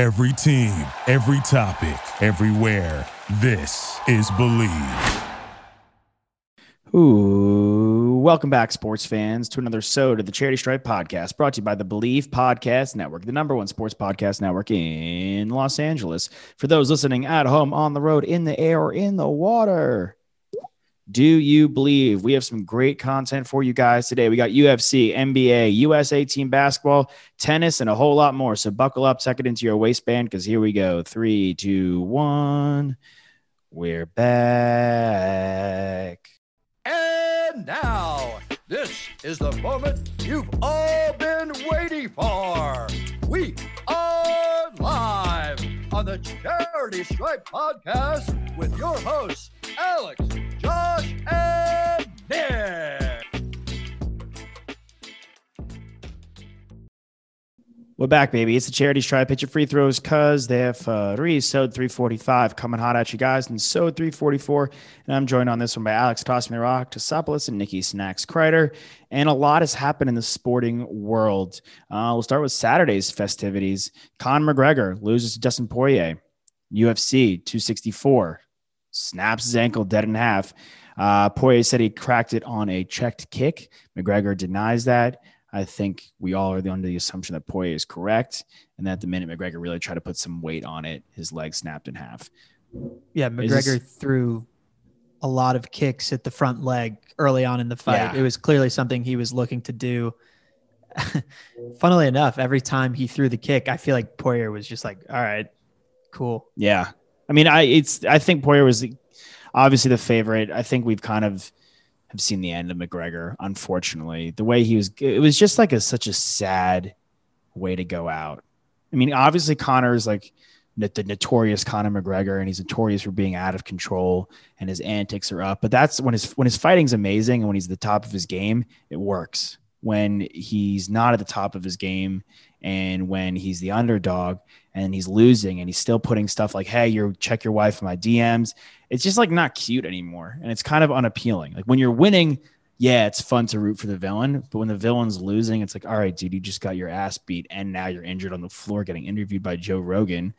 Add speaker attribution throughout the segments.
Speaker 1: Every team, every topic, everywhere. This is Believe.
Speaker 2: Ooh, welcome back, sports fans, to another episode to the Charity Stripe podcast brought to you by the Believe Podcast Network, the number one sports podcast network in Los Angeles. For those listening at home, on the road, in the air, or in the water, do you believe? We have some great content for you guys today. We got UFC, NBA, USA team basketball, tennis, and a whole lot more. So buckle up, tuck it into your waistband because here we go. Three, two, one. We're back.
Speaker 3: And now, this is the moment you've all been waiting for. We are live on the Charity Stripe podcast with your hosts, Alex, Josh, and Nick.
Speaker 2: We're back, baby. It's the charity stripe. Pitch your free throws because they have uh, three. Sode 345 coming hot at you guys. And Sode 344. And I'm joined on this one by Alex Toss Me Rock, Tosopoulos, and Nikki Snacks Kreider. And a lot has happened in the sporting world. Uh, we'll start with Saturday's festivities. Conor McGregor loses to Dustin Poirier. UFC 264 snaps his ankle dead in half. Uh, Poirier said he cracked it on a checked kick. McGregor denies that. I think we all are under the assumption that Poirier is correct, and that the minute McGregor really tried to put some weight on it, his leg snapped in half.
Speaker 4: Yeah, McGregor this... threw a lot of kicks at the front leg early on in the fight. Yeah. It was clearly something he was looking to do. Funnily enough, every time he threw the kick, I feel like Poirier was just like, "All right, cool."
Speaker 2: Yeah, I mean, I it's I think Poirier was obviously the favorite. I think we've kind of have seen the end of McGregor. Unfortunately, the way he was, it was just like a such a sad way to go out. I mean, obviously Conor is like the notorious Conor McGregor, and he's notorious for being out of control, and his antics are up. But that's when his when his fighting's amazing, and when he's at the top of his game, it works. When he's not at the top of his game, and when he's the underdog and he's losing, and he's still putting stuff like, "Hey, you check your wife in my DMs," it's just like not cute anymore and it's kind of unappealing. Like when you're winning, yeah, it's fun to root for the villain, but when the villain's losing, it's like, all right, dude, you just got your ass beat and now you're injured on the floor getting interviewed by Joe Rogan.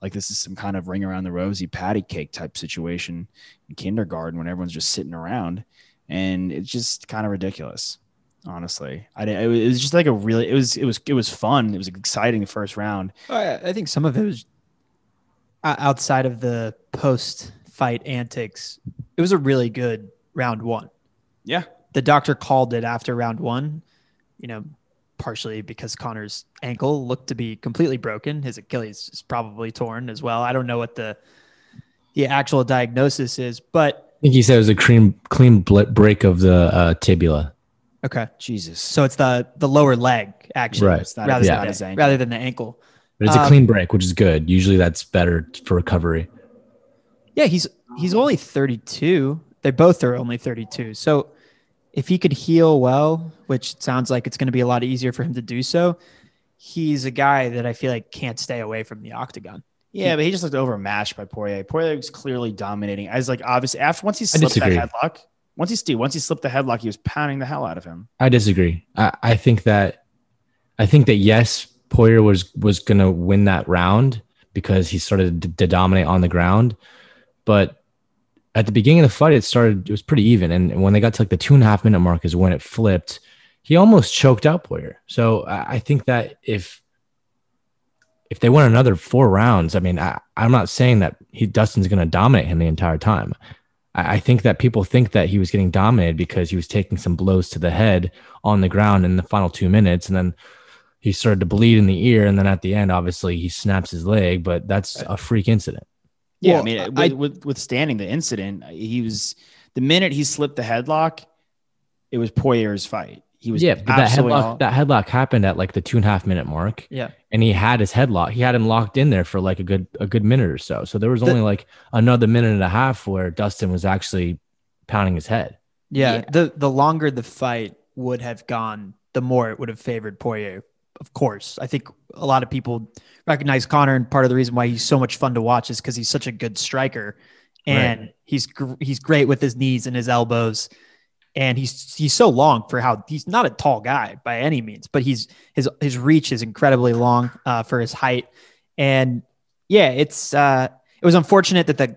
Speaker 2: Like this is some kind of ring around the rosy patty cake type situation in kindergarten when everyone's just sitting around and it's just kind of ridiculous honestly. I it was just like a really it was it was it was fun. It was exciting the first round.
Speaker 4: Oh, I think some of it was outside of the post fight antics. It was a really good round one.
Speaker 2: Yeah.
Speaker 4: The doctor called it after round one, you know, partially because Conor's ankle looked to be completely broken. His Achilles is probably torn as well. I don't know what the the actual diagnosis is, but
Speaker 5: I think he said it was a clean clean break of the uh, tibula.
Speaker 4: Okay,
Speaker 2: Jesus.
Speaker 4: So it's the the lower leg actually,
Speaker 5: right?
Speaker 4: rather, yeah. than the, rather than the ankle.
Speaker 5: But it's um, a clean break, which is good. Usually, that's better for recovery.
Speaker 4: Yeah, he's he's only 32. They both are only 32. So if he could heal well, which sounds like it's going to be a lot easier for him to do so, he's a guy that I feel like can't stay away from the octagon.
Speaker 2: Yeah, but he just looked overmatched by Poirier. Poirier was clearly dominating. I was like obviously after once he slipped that headlock, once he Steve, once he slipped the headlock, he was pounding the hell out of him.
Speaker 5: I disagree. I, I think that I think that yes, Poirier was was gonna win that round because he started to, to dominate on the ground. But at the beginning of the fight, it started, it was pretty even. And when they got to like the two and a half minute mark is when it flipped. He almost choked out Poirier. So I think that if, if they win another four rounds, I mean, I, am not saying that he Dustin's going to dominate him the entire time. I, I think that people think that he was getting dominated because he was taking some blows to the head on the ground in the final two minutes, and then he started to bleed in the ear, and then at the end, obviously, he snaps his leg. But that's a freak incident.
Speaker 2: Yeah, well, I mean, I, with, withstanding the incident, uh, he was the minute he slipped the headlock, it was Poirier's fight. He was
Speaker 5: yeah, but that headlock all- that headlock happened at like the two and a half minute mark.
Speaker 4: Yeah,
Speaker 5: and he had his headlock. He had him locked in there for like a good a good minute or so. So there was only the, like another minute and a half where Dustin was actually pounding his head.
Speaker 4: Yeah, yeah, the the longer the fight would have gone, the more it would have favored Poirier. Of course, I think a lot of people recognize Conor, and part of the reason why he's so much fun to watch is because he's such a good striker, and right. he's he's great with his knees and his elbows and he's he's so long for how he's not a tall guy by any means, but he's his his reach is incredibly long uh, for his height, and yeah, it's uh, it was unfortunate that the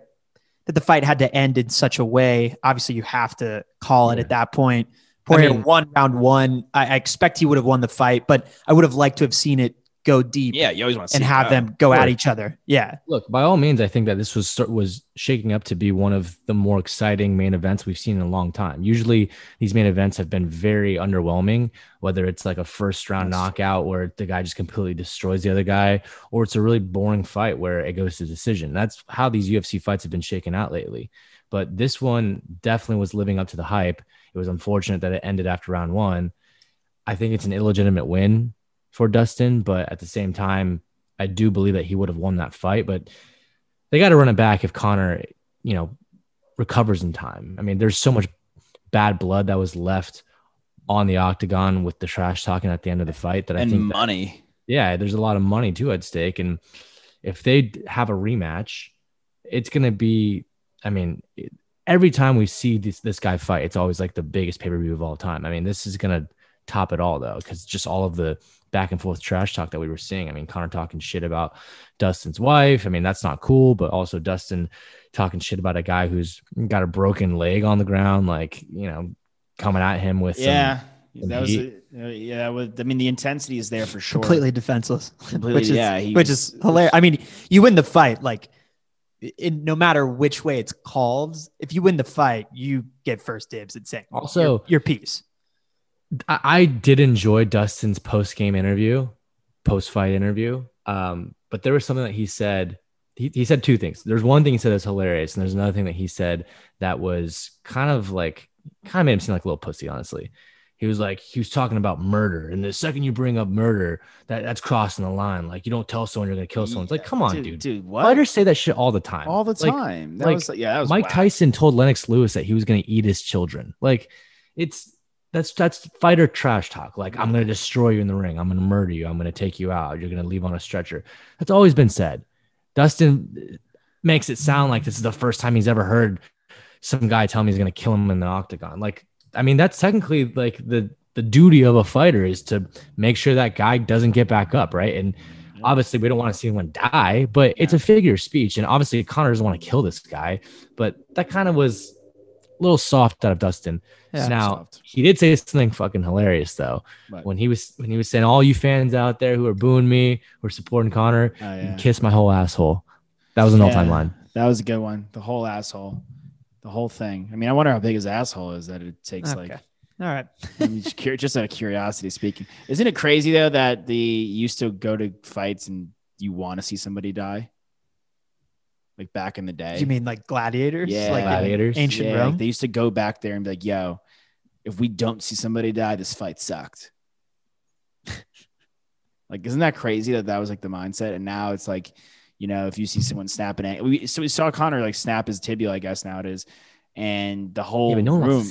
Speaker 4: that the fight had to end in such a way. Obviously, you have to call it yeah. at that point. Poirier I mean, won round one. I, I expect he would have won the fight, but I would have liked to have seen it go deep.
Speaker 2: Yeah, you always want to
Speaker 4: and have them go at each other. Yeah.
Speaker 5: Look, by all means, I think that this was was shaking up to be one of the more exciting main events we've seen in a long time. Usually, these main events have been very underwhelming. Whether it's like a first round yes. knockout where the guy just completely destroys the other guy, or it's a really boring fight where it goes to decision. That's how these UFC fights have been shaken out lately. But this one definitely was living up to the hype. It was unfortunate that it ended after round one. I think it's an illegitimate win for Dustin, but at the same time, I do believe that he would have won that fight. But they got to run it back if Conor, you know, recovers in time. I mean, there's so much bad blood that was left on the octagon with the trash talking at the end of the fight that
Speaker 2: and
Speaker 5: I think
Speaker 2: money.
Speaker 5: That, yeah, there's a lot of money too at stake, and if they have a rematch, it's gonna be. I mean, every time we see this this guy fight, it's always like the biggest pay per view of all time. I mean, this is gonna top it all though, because just all of the back and forth trash talk that we were seeing. I mean, Conor talking shit about Dustin's wife. I mean, that's not cool, but also Dustin talking shit about a guy who's got a broken leg on the ground, like, you know, coming at him with
Speaker 2: yeah. Some, that was uh, yeah. I mean, the intensity is there for sure.
Speaker 4: Completely defenseless, Completely, which is yeah, which was, is hilarious. I mean, you win the fight, like in, no matter which way it's called. If you win the fight, you get first dibs at saying also your, your piece.
Speaker 5: I did enjoy Dustin's post game interview, post fight interview. Um, but there was something that he said. He, he said two things. There's one thing he said that's hilarious, and there's another thing that he said that was kind of like kind of made him seem like a little pussy, honestly. He was like, he was talking about murder. And the second you bring up murder, that, that's crossing the line. Like you don't tell someone you're gonna kill someone. It's like, come on, dude. Dude,
Speaker 2: dude what?
Speaker 5: Fighters say that shit all the time.
Speaker 2: All the time. Like, that like, was yeah, that was
Speaker 5: Mike Tyson told Lennox Lewis that he was gonna eat his children. Like it's that's that's fighter trash talk. Like I'm gonna destroy you in the ring. I'm gonna murder you. I'm gonna take you out. You're gonna leave on a stretcher. That's always been said. Dustin makes it sound like this is the first time he's ever heard some guy tell me he's gonna kill him in the octagon. Like, I mean, that's technically like the the duty of a fighter is to make sure that guy doesn't get back up, right? And obviously we don't want to see anyone die, but it's a figure of speech. And obviously Conor doesn't want to kill this guy, but that kind of was a little soft out of Dustin. Yeah, now soft. he did say something fucking hilarious though. Right. When he was when he was saying all you fans out there who are booing me, who are supporting Conor, oh, yeah. kiss my whole asshole. That was an yeah, all-time line.
Speaker 2: That was a good one. The whole asshole. The whole thing. I mean, I wonder how big his asshole is that it takes okay. like
Speaker 4: all right.
Speaker 2: just, just out of curiosity speaking. Isn't it crazy though that the used to go to fights and you want to see somebody die? Like back in the day.
Speaker 4: You mean like gladiators?
Speaker 2: Yeah,
Speaker 4: like
Speaker 5: gladiators.
Speaker 4: Ancient
Speaker 2: yeah,
Speaker 4: Rome.
Speaker 2: Like they used to go back there and be like, "Yo, if we don't see somebody die, this fight sucked." like, isn't that crazy that that was like the mindset? And now it's like, you know, if you see someone snapping it, we so we saw Conor like snap his tibia, I guess now it is, and the whole yeah, no room.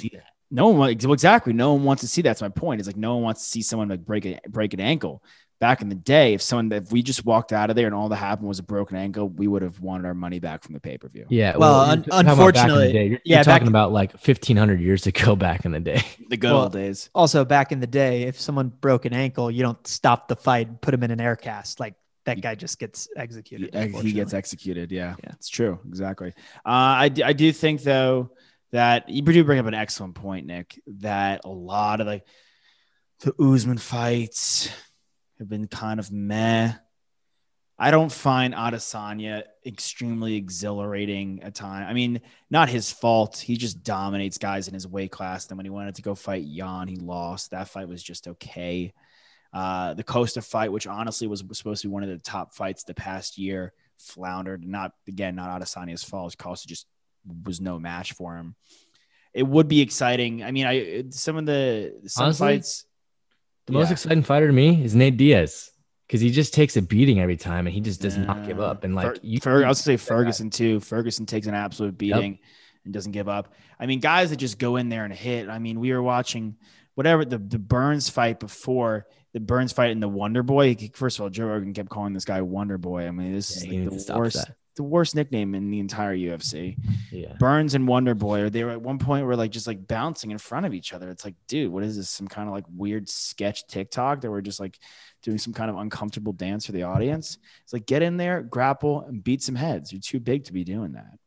Speaker 2: No one exactly. No one wants to see that. That's my point. It's like no one wants to see someone like break a break an ankle back in the day, if someone if we just walked out of there and all that happened was a broken ankle, we would have wanted our money back from the pay per view.
Speaker 5: Yeah.
Speaker 4: Well, well un- unfortunately,
Speaker 5: you're, you're, yeah, talking about like 1500 years ago back in the day,
Speaker 2: the good well, old days.
Speaker 4: Also, back in the day, if someone broke an ankle, you don't stop the fight and put them in an air cast. Like that guy just gets executed.
Speaker 2: He gets executed. Yeah, yeah, it's true. Exactly. Uh, I, I do think though that you do bring up an excellent point, Nick. That a lot of like the Usman fights have been kind of meh. I don't find Adesanya extremely exhilarating at time. I mean, not his fault. He just dominates guys in his weight class. Then when he wanted to go fight Jan, he lost. That fight was just okay. Uh, the Costa fight, which honestly was, supposed to be one of the top fights the past year, floundered. Not again, not Adesanya's fault. Costa just was no match for him. it would be exciting. I mean, I some of the some
Speaker 5: Honestly,
Speaker 2: fights.
Speaker 5: The most
Speaker 2: Yeah.
Speaker 5: exciting fighter to me is Nate Diaz because he just takes a beating every time and he just does not give up. And like
Speaker 2: Fer-
Speaker 5: you,
Speaker 2: Fer- I was say Ferguson too. Ferguson takes an absolute beating and doesn't give up. I mean, guys that just go in there and hit. I mean, we were watching whatever the the Burns fight before the Burns fight in the Wonder Boy. First of all, Joe Rogan kept calling this guy Wonder Boy. I mean, this
Speaker 5: Yeah,
Speaker 2: is like the worst,
Speaker 5: that.
Speaker 2: the worst nickname in the entire UFC.
Speaker 5: yeah,
Speaker 2: Burns and Wonder Boy, or they were at one point were like just like bouncing in front of each other. It's like, dude, what is this? Some kind of like weird sketch TikTok that we're just like doing some kind of uncomfortable dance for the audience. It's like get in there, grapple, and beat some heads. You're too big to be doing that.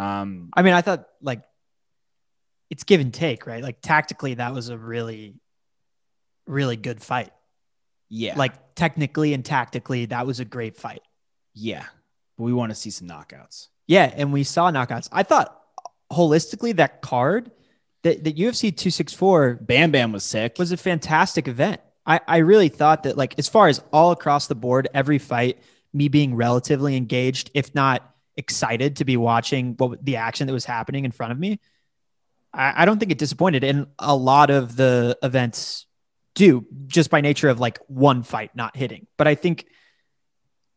Speaker 2: Um,
Speaker 4: I mean, I thought like it's give and take, right? Like tactically, that was a really, really good fight.
Speaker 2: Yeah,
Speaker 4: Like technically and tactically, that was a great fight.
Speaker 2: yeah, but we want to see some knockouts.
Speaker 4: Yeah, and we saw knockouts. I thought holistically that card, that the UFC 264
Speaker 2: Bam Bam was sick.
Speaker 4: was a fantastic event. I, I really thought that like as far as all across the board, every fight, me being relatively engaged, if not excited to be watching what the action that was happening in front of me. I, I don't think it disappointed. And a lot of the events do just by nature of like one fight not hitting. But I think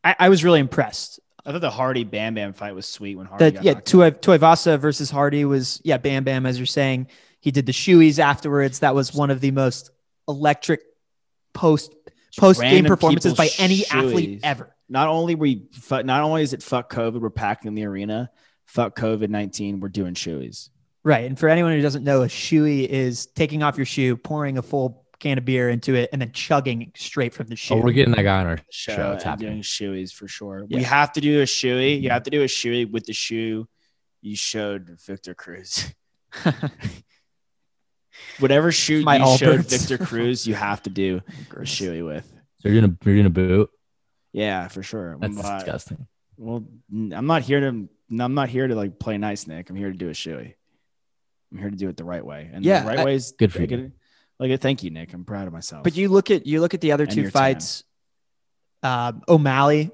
Speaker 4: I, I was really impressed.
Speaker 2: I thought the Hardy Bam Bam fight was sweet when Hardy got
Speaker 4: yeah,
Speaker 2: knocked out.
Speaker 4: Tuiv- Tuivasa versus Hardy was yeah, Bam Bam, as you're saying. He did the shoeies afterwards. That was one of the most electric post post game performances by any athlete ever.
Speaker 2: Not only we, not only is it fuck COVID, we're packing the arena. Fuck COVID nineteen, we're doing shoeies.
Speaker 4: Right. And for anyone who doesn't know, a shoey is taking off your shoe, pouring a full can of beer into it, and then chugging straight from the shoe.
Speaker 5: oh, we're getting that guy on our
Speaker 2: show,
Speaker 5: show. It's
Speaker 2: and doing
Speaker 5: happening.
Speaker 2: shoeys for sure.
Speaker 4: Yeah.
Speaker 2: We have to do a shoey. You mm-hmm. have to do a shoey with the shoe you showed Victor Cruz. Whatever shoe
Speaker 4: My
Speaker 2: you showed Victor Cruz, you have to do a
Speaker 4: Gross.
Speaker 2: shoey with.
Speaker 5: So you're gonna you're gonna boot.
Speaker 2: Yeah, for sure.
Speaker 5: That's
Speaker 2: But-
Speaker 5: disgusting.
Speaker 2: well, I'm not here to. I'm not here to like play nice, Nick. I'm here to do a shoey. I'm here to do it the right way, and
Speaker 4: Yeah,
Speaker 2: the right
Speaker 4: I-
Speaker 2: way is
Speaker 5: Good for
Speaker 2: like
Speaker 5: you.
Speaker 2: Like, thank you, Nick. I'm proud of myself.
Speaker 4: But you look at you look at the other
Speaker 2: And
Speaker 4: two fights. Um, O'Malley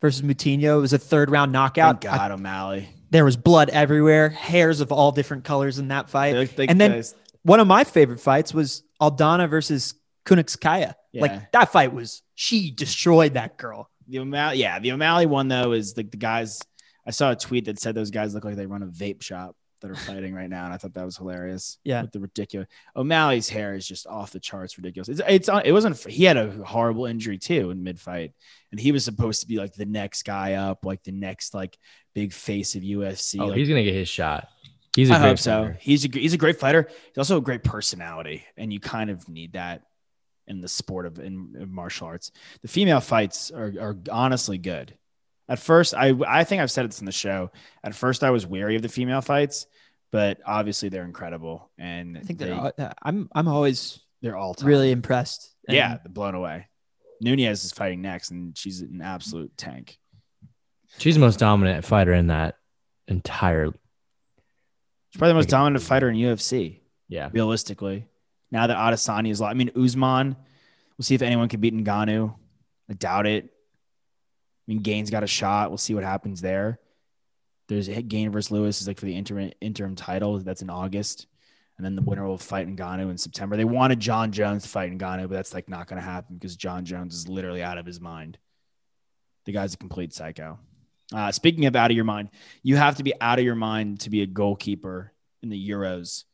Speaker 4: versus Moutinho it was a third round knockout.
Speaker 2: thank God, O'Malley.
Speaker 4: there was blood everywhere, hairs of all different colors in that fight.
Speaker 2: They- they-
Speaker 4: and then one of my favorite fights was Aldana versus Kunitskaya.
Speaker 2: Yeah.
Speaker 4: Like that fight was she destroyed that girl.
Speaker 2: the O'Malley, yeah, the O'Malley one though is like the guys. I saw a tweet that said those guys look like they run a vape shop that are fighting right now, and I thought that was hilarious.
Speaker 4: Yeah.
Speaker 2: with the ridiculous O'Malley's hair is just off the charts, ridiculous. It's it's uh, it wasn't. He had a horrible injury too in mid fight, and he was supposed to be like the next guy up, like the next like big face of UFC.
Speaker 5: Oh,
Speaker 2: like,
Speaker 5: he's gonna get his shot. He's a
Speaker 2: I
Speaker 5: great
Speaker 2: hope so.
Speaker 5: fighter.
Speaker 2: He's a he's a great fighter. He's also a great personality, and you kind of need that in the sport of in, in martial arts. The female fights are are honestly good. At first, I I think I've said this in the show. At first, I was wary of the female fights, but obviously they're incredible, and
Speaker 4: I think
Speaker 2: they,
Speaker 4: that uh, I'm I'm always
Speaker 2: they're all time.
Speaker 4: really impressed. And
Speaker 2: yeah, blown away. Nunes is fighting next, and she's an absolute tank.
Speaker 5: She's the most dominant fighter in that entire.
Speaker 2: She's probably the most dominant fighter in UFC.
Speaker 5: Yeah,
Speaker 2: realistically. Now that Adesanya is, I mean, Usman, we'll see if anyone can beat Ngannou. I doubt it. I mean, Gane's got a shot. We'll see what happens there. There's Gane versus Lewis is like for the interim interim title. That's in August, and then the winner will fight Ngannou in September. They wanted Jon Jones to fight Ngannou, but that's like not going to happen because Jon Jones is literally out of his mind. The guy's a complete psycho. Uh, speaking of out of your mind, you have to be out of your mind to be a goalkeeper in the Euros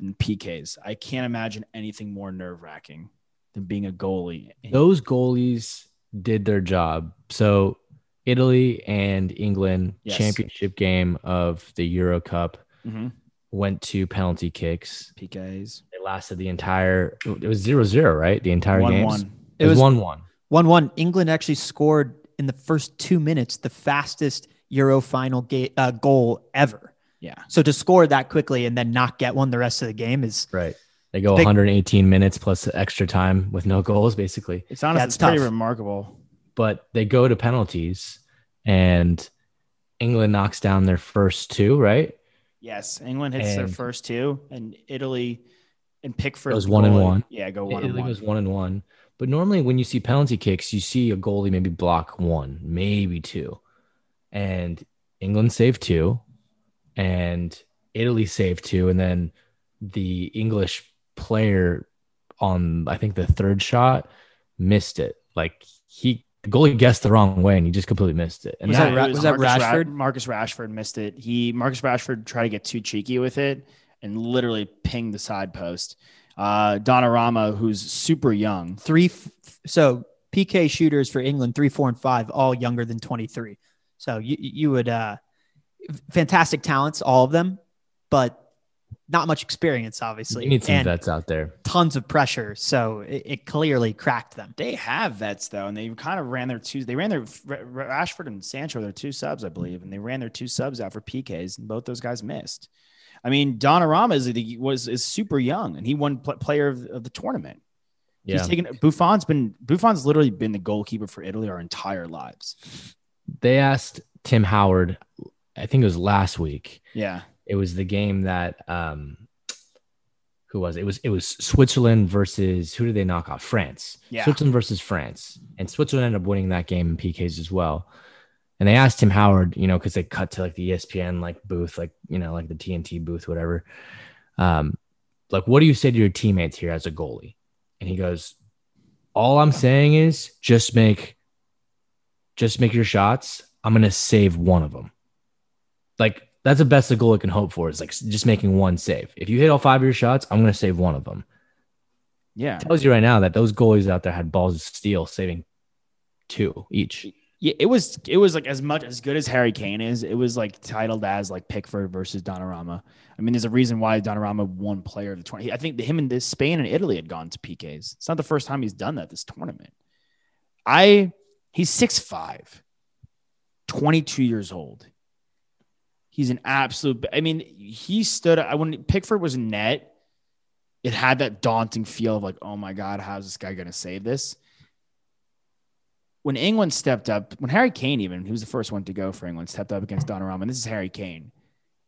Speaker 2: and PKs. I can't imagine anything more nerve wracking than being a goalie.
Speaker 5: those goalies did their job. So Italy and England
Speaker 2: Yes.
Speaker 5: championship game of the Euro Cup
Speaker 2: Mhm.
Speaker 5: went to penalty kicks.
Speaker 2: PKs.
Speaker 5: It lasted the entire. It was zero zero, right? The entire game.
Speaker 2: one.
Speaker 5: It,
Speaker 4: It
Speaker 5: was
Speaker 4: was-
Speaker 5: one one.
Speaker 4: one one. England actually scored in the first two minutes the fastest Euro final ga- uh, goal ever.
Speaker 2: Yeah.
Speaker 4: So to score that quickly and then not get one the rest of the game is
Speaker 5: Right. They go
Speaker 4: Big-
Speaker 5: 118 minutes plus extra time with no goals, basically.
Speaker 2: It's honestly
Speaker 4: That's
Speaker 2: it's pretty
Speaker 4: tough.
Speaker 2: remarkable.
Speaker 5: But they go to penalties, and England knocks down their first two. Right.
Speaker 2: Yes. England hits their first two, and Italy and Pickford
Speaker 5: Goes one and one.
Speaker 2: Yeah, go one
Speaker 5: Italy
Speaker 2: and one.
Speaker 5: goes one and one. But normally, when you see penalty kicks, you see a goalie maybe block one, maybe two, and England saved two, and Italy saved two, and then the English player on I think the third shot missed it. Like he the goalie guessed the wrong way and he just completely missed it. And
Speaker 4: Was
Speaker 5: that,
Speaker 4: that Ra-
Speaker 2: it
Speaker 4: was that
Speaker 2: Marcus Ra-
Speaker 4: Rashford?
Speaker 2: Marcus Rashford missed it. He Marcus Rashford tried to get too cheeky with it and literally pinged the side post. Uh, Donnarumma, who's super young,
Speaker 4: Three. f- So PK shooters for England, three, four, and five, all younger than 23. So you you would uh, fantastic talents, all of them, but not much experience, obviously,
Speaker 5: you need some
Speaker 4: and
Speaker 5: vets out there.
Speaker 4: tons of pressure. So it, it clearly cracked them.
Speaker 2: they have vets though, and they kind of ran their two. They ran their Rashford and Sancho, their two subs, I believe, and they ran their two subs out for PKs, and both those guys missed. I mean, Donnarumma is was is super young, and he won pl- player of, of the tournament.
Speaker 5: Yeah.
Speaker 2: He's taken Buffon's been Buffon's literally been the goalkeeper for Italy our entire lives.
Speaker 5: They asked Tim Howard, I think it was last week.
Speaker 2: Yeah,
Speaker 5: It was the game that um who was it? It was it was Switzerland versus who did they knock off? France.
Speaker 2: Yeah.
Speaker 5: Switzerland versus France. And Switzerland ended up winning that game in PKs as well. And they asked Tim Howard, you know, because they cut to like the ESPN like booth, like you know, like the TNT booth, whatever. Um, like, what do you say to your teammates here as a goalie? And he goes, All I'm saying is just make just make your shots. I'm gonna save one of them. Like that's the best a goalie can hope for is like just making one save. If you hit all five of your shots, I'm gonna save one of them.
Speaker 2: yeah.
Speaker 5: It tells you right now that those goalies out there had balls of steel saving two each.
Speaker 2: Yeah, it was it was like as much as good as Harry Kane is. It was like titled as like Pickford versus Donnarumma. I mean, there's a reason why Donnarumma won Player of the Tournament. I think him and this Spain and Italy had gone to PKs. It's not the first time he's done that this tournament. I he's 6'5", 22 years old. He's an absolute. I mean, he stood. I when Pickford was net, it had that daunting feel of like, oh my god, how's this guy going to save this? when England stepped up, when Harry Kane even, who was the first one to go for England, stepped up against Donnarumma, and this is Harry Kane,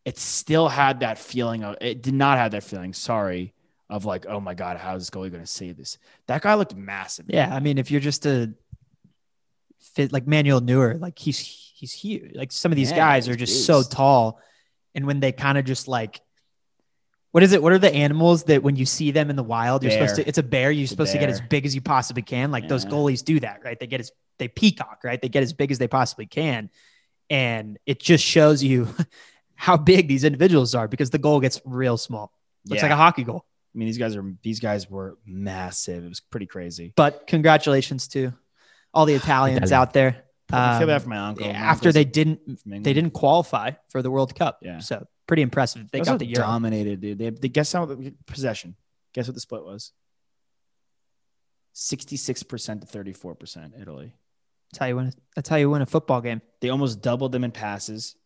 Speaker 2: it still had that feeling of, it did not have that feeling, sorry, of like, oh my God, how is this goalie going to save this? That guy looked massive.
Speaker 4: Yeah, I mean, if you're just a fit like Manuel Neuer, like he's he's huge. Like some of these
Speaker 2: Yeah,
Speaker 4: guys are just so tall, and when they kind of just like, what is it? What are the animals that when you see them in the wild, you're supposed to? It's a bear. You're
Speaker 2: It's
Speaker 4: supposed to get as big as you possibly can. Like those goalies do that, right? They get as they peacock, right? They get as big as they possibly can, and it just shows you how big these individuals are because the goal gets real small. Looks
Speaker 2: Yeah.
Speaker 4: like a hockey goal.
Speaker 2: I mean, these guys are, these guys were massive. It was pretty crazy.
Speaker 4: But congratulations to all the Italians
Speaker 5: Italian.
Speaker 4: out there.
Speaker 2: I feel
Speaker 4: Um,
Speaker 2: bad for my uncle.
Speaker 4: yeah,
Speaker 2: My
Speaker 4: after they didn't they didn't qualify for the World Cup.
Speaker 2: Yeah.
Speaker 4: So pretty impressive. They
Speaker 2: also
Speaker 4: got the Euro.
Speaker 2: dominated, dude. They, they guess how the possession. Guess what the split was? Sixty-six percent to thirty-four percent. Italy.
Speaker 4: That's how you win. That's how you win a football game.
Speaker 2: They almost doubled them in passes.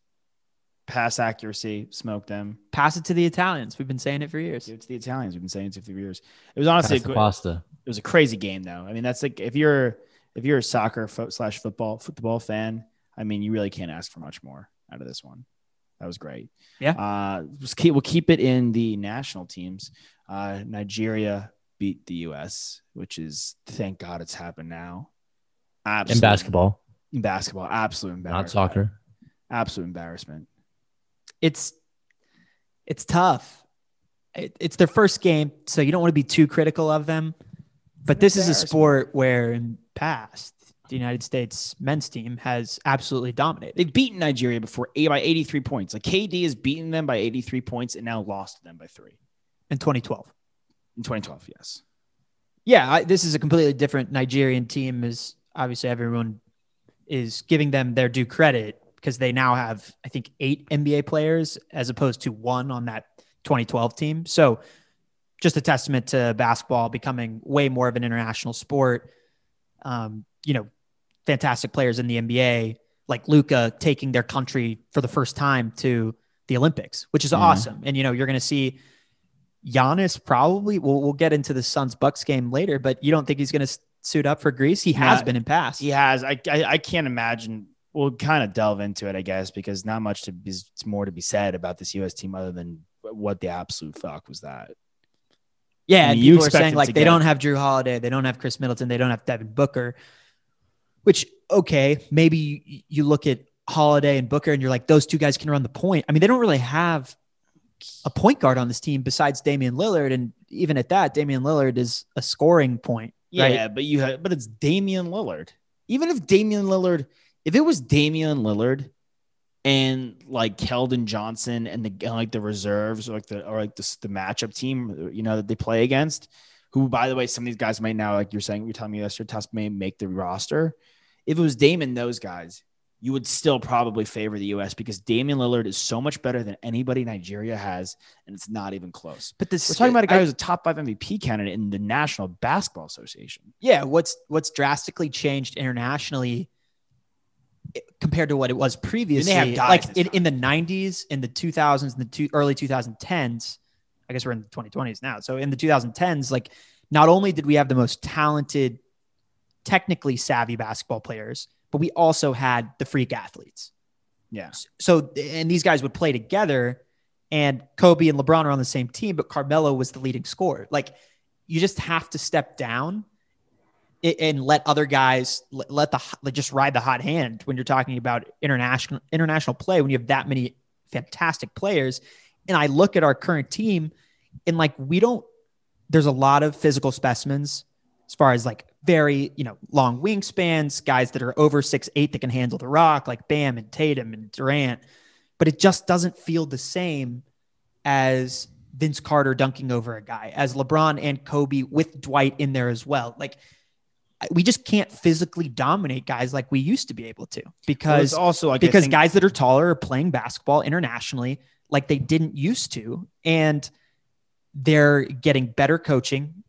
Speaker 2: Pass accuracy, smoked them.
Speaker 4: Pass it to the Italians. We've been saying it for years.
Speaker 2: Give it to the Italians. We've been saying it for years. It was honestly a
Speaker 5: Pass the
Speaker 2: good,
Speaker 5: pasta.
Speaker 2: it was a crazy game though. I mean, that's like if you're if you're a soccer fo- slash football football fan, I mean, you really can't ask for much more out of this one. That was great.
Speaker 4: Yeah.
Speaker 2: Uh, let's keep, we'll keep it in the national teams. Uh, Nigeria beat the U.S., which is thank God it's happened now. Absolute,
Speaker 5: In basketball,
Speaker 2: in basketball, absolute embarrassment.
Speaker 5: not soccer.
Speaker 2: Absolute embarrassment.
Speaker 4: It's it's tough. It, it's their first game, so you don't want to be too critical of them. But this is a sport where in past the United States men's team has absolutely dominated.
Speaker 2: They've beaten Nigeria before by 83 points. Like KD has beaten them by 83 points and now lost to them by three
Speaker 4: in 2012.
Speaker 2: in 2012. Yes.
Speaker 4: Yeah, I, this is a completely different Nigerian team. Is obviously everyone is giving them their due credit because they now have, I think, eight NBA players as opposed to one on that 2012 team. So, just a testament to basketball becoming way more of an international sport. Um, you know, fantastic players in the NBA, like Luka, taking their country for the first time to the Olympics, which is
Speaker 2: Mhm.
Speaker 4: awesome. And you know, you're going to see Giannis probably. We'll we'll get into the Suns Bucks game later, but you don't think he's going to suit up for Greece? He has been in past.
Speaker 2: He has. I, I, I can't imagine. We'll kind of delve into it, I guess, because not much to be, it's more to be said about this U.S. team other than what the absolute fuck was that.
Speaker 4: Yeah,
Speaker 2: I
Speaker 4: and
Speaker 2: mean,
Speaker 4: people are saying like they
Speaker 2: get-
Speaker 4: don't have Jrue Holiday, they don't have Khris Middleton, they don't have Devin Booker. Which okay, maybe you, you look at Holiday and Booker and you're like those two guys can run the point. I mean, they don't really have a point guard on this team besides Damian Lillard, and even at that, Damian Lillard is a scoring point.
Speaker 2: Yeah,
Speaker 4: right?
Speaker 2: but you have, but it's Damian Lillard. Even if Damian Lillard, if it was Damian Lillard and like Keldon Johnson and the like the reserves or like the or like the, the matchup team, you know, that they play against, who by the way, some of these guys might now, like you're saying, you're telling me yesterday, Tusk may make the roster. If it was Damon, those guys, you would still probably favor the US because Damian Lillard is so much better than anybody Nigeria has, and it's not even close.
Speaker 4: But this
Speaker 2: We're talking about a guy
Speaker 4: I-
Speaker 2: who's a top five MVP candidate in the National Basketball Association.
Speaker 4: yeah, what's what's drastically changed internationally compared to what it was previously? like in, in the '90s, in the 2000s, in the two, early 2010s. I guess we're in the 2020s now. So in the 2010s, like not only did we have the most talented, technically savvy basketball players, but we also had the freak athletes.
Speaker 2: Yeah.
Speaker 4: So and these guys would play together, and Kobe and LeBron are on the same team, but Carmelo was the leading scorer. Like you just have to step down and let other guys let the let just ride the hot hand when you're talking about international international play when you have that many fantastic players and i look at our current team and like we don't there's a lot of physical specimens as far as like very you know long wingspans guys that are over six eight that can handle the rock like bam and tatum and durant but it just doesn't feel the same as Vince Carter dunking over a guy, as LeBron and Kobe with Dwight in there as well. Like we just can't physically dominate guys like we used to be able to
Speaker 2: Well,
Speaker 4: because
Speaker 2: also like
Speaker 4: because
Speaker 2: think-
Speaker 4: guys that are taller are playing basketball internationally like they didn't used to and they're getting better coaching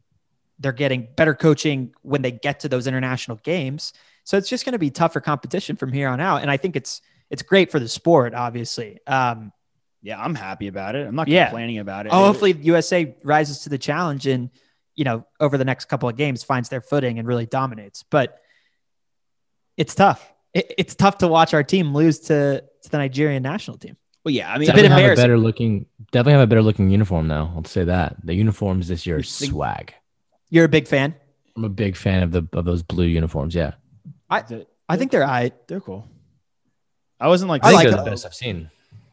Speaker 4: they're getting better coaching when they get to those international games so it's just going to be tougher competition from here on out and i think it's it's great for the sport obviously um
Speaker 2: yeah, I'm happy about it. I'm not
Speaker 4: Yeah.
Speaker 2: complaining about it.
Speaker 4: oh hopefully usa rises to the challenge and you know over the next couple of games finds their footing and really dominates but it's tough it, it's tough to watch our team lose to, to the nigerian national team
Speaker 2: well, yeah, I mean,
Speaker 4: It's a bit
Speaker 5: Definitely have a better looking. Definitely have a better looking uniform though. I'll say that the uniforms this year are
Speaker 2: think-
Speaker 5: swag.
Speaker 4: you're a big fan
Speaker 5: I'm a big fan of the of those blue uniforms. Yeah,
Speaker 4: I- i think they're all right
Speaker 2: they're cool. I wasn't like,
Speaker 5: I, think
Speaker 4: like
Speaker 5: the best I've seen.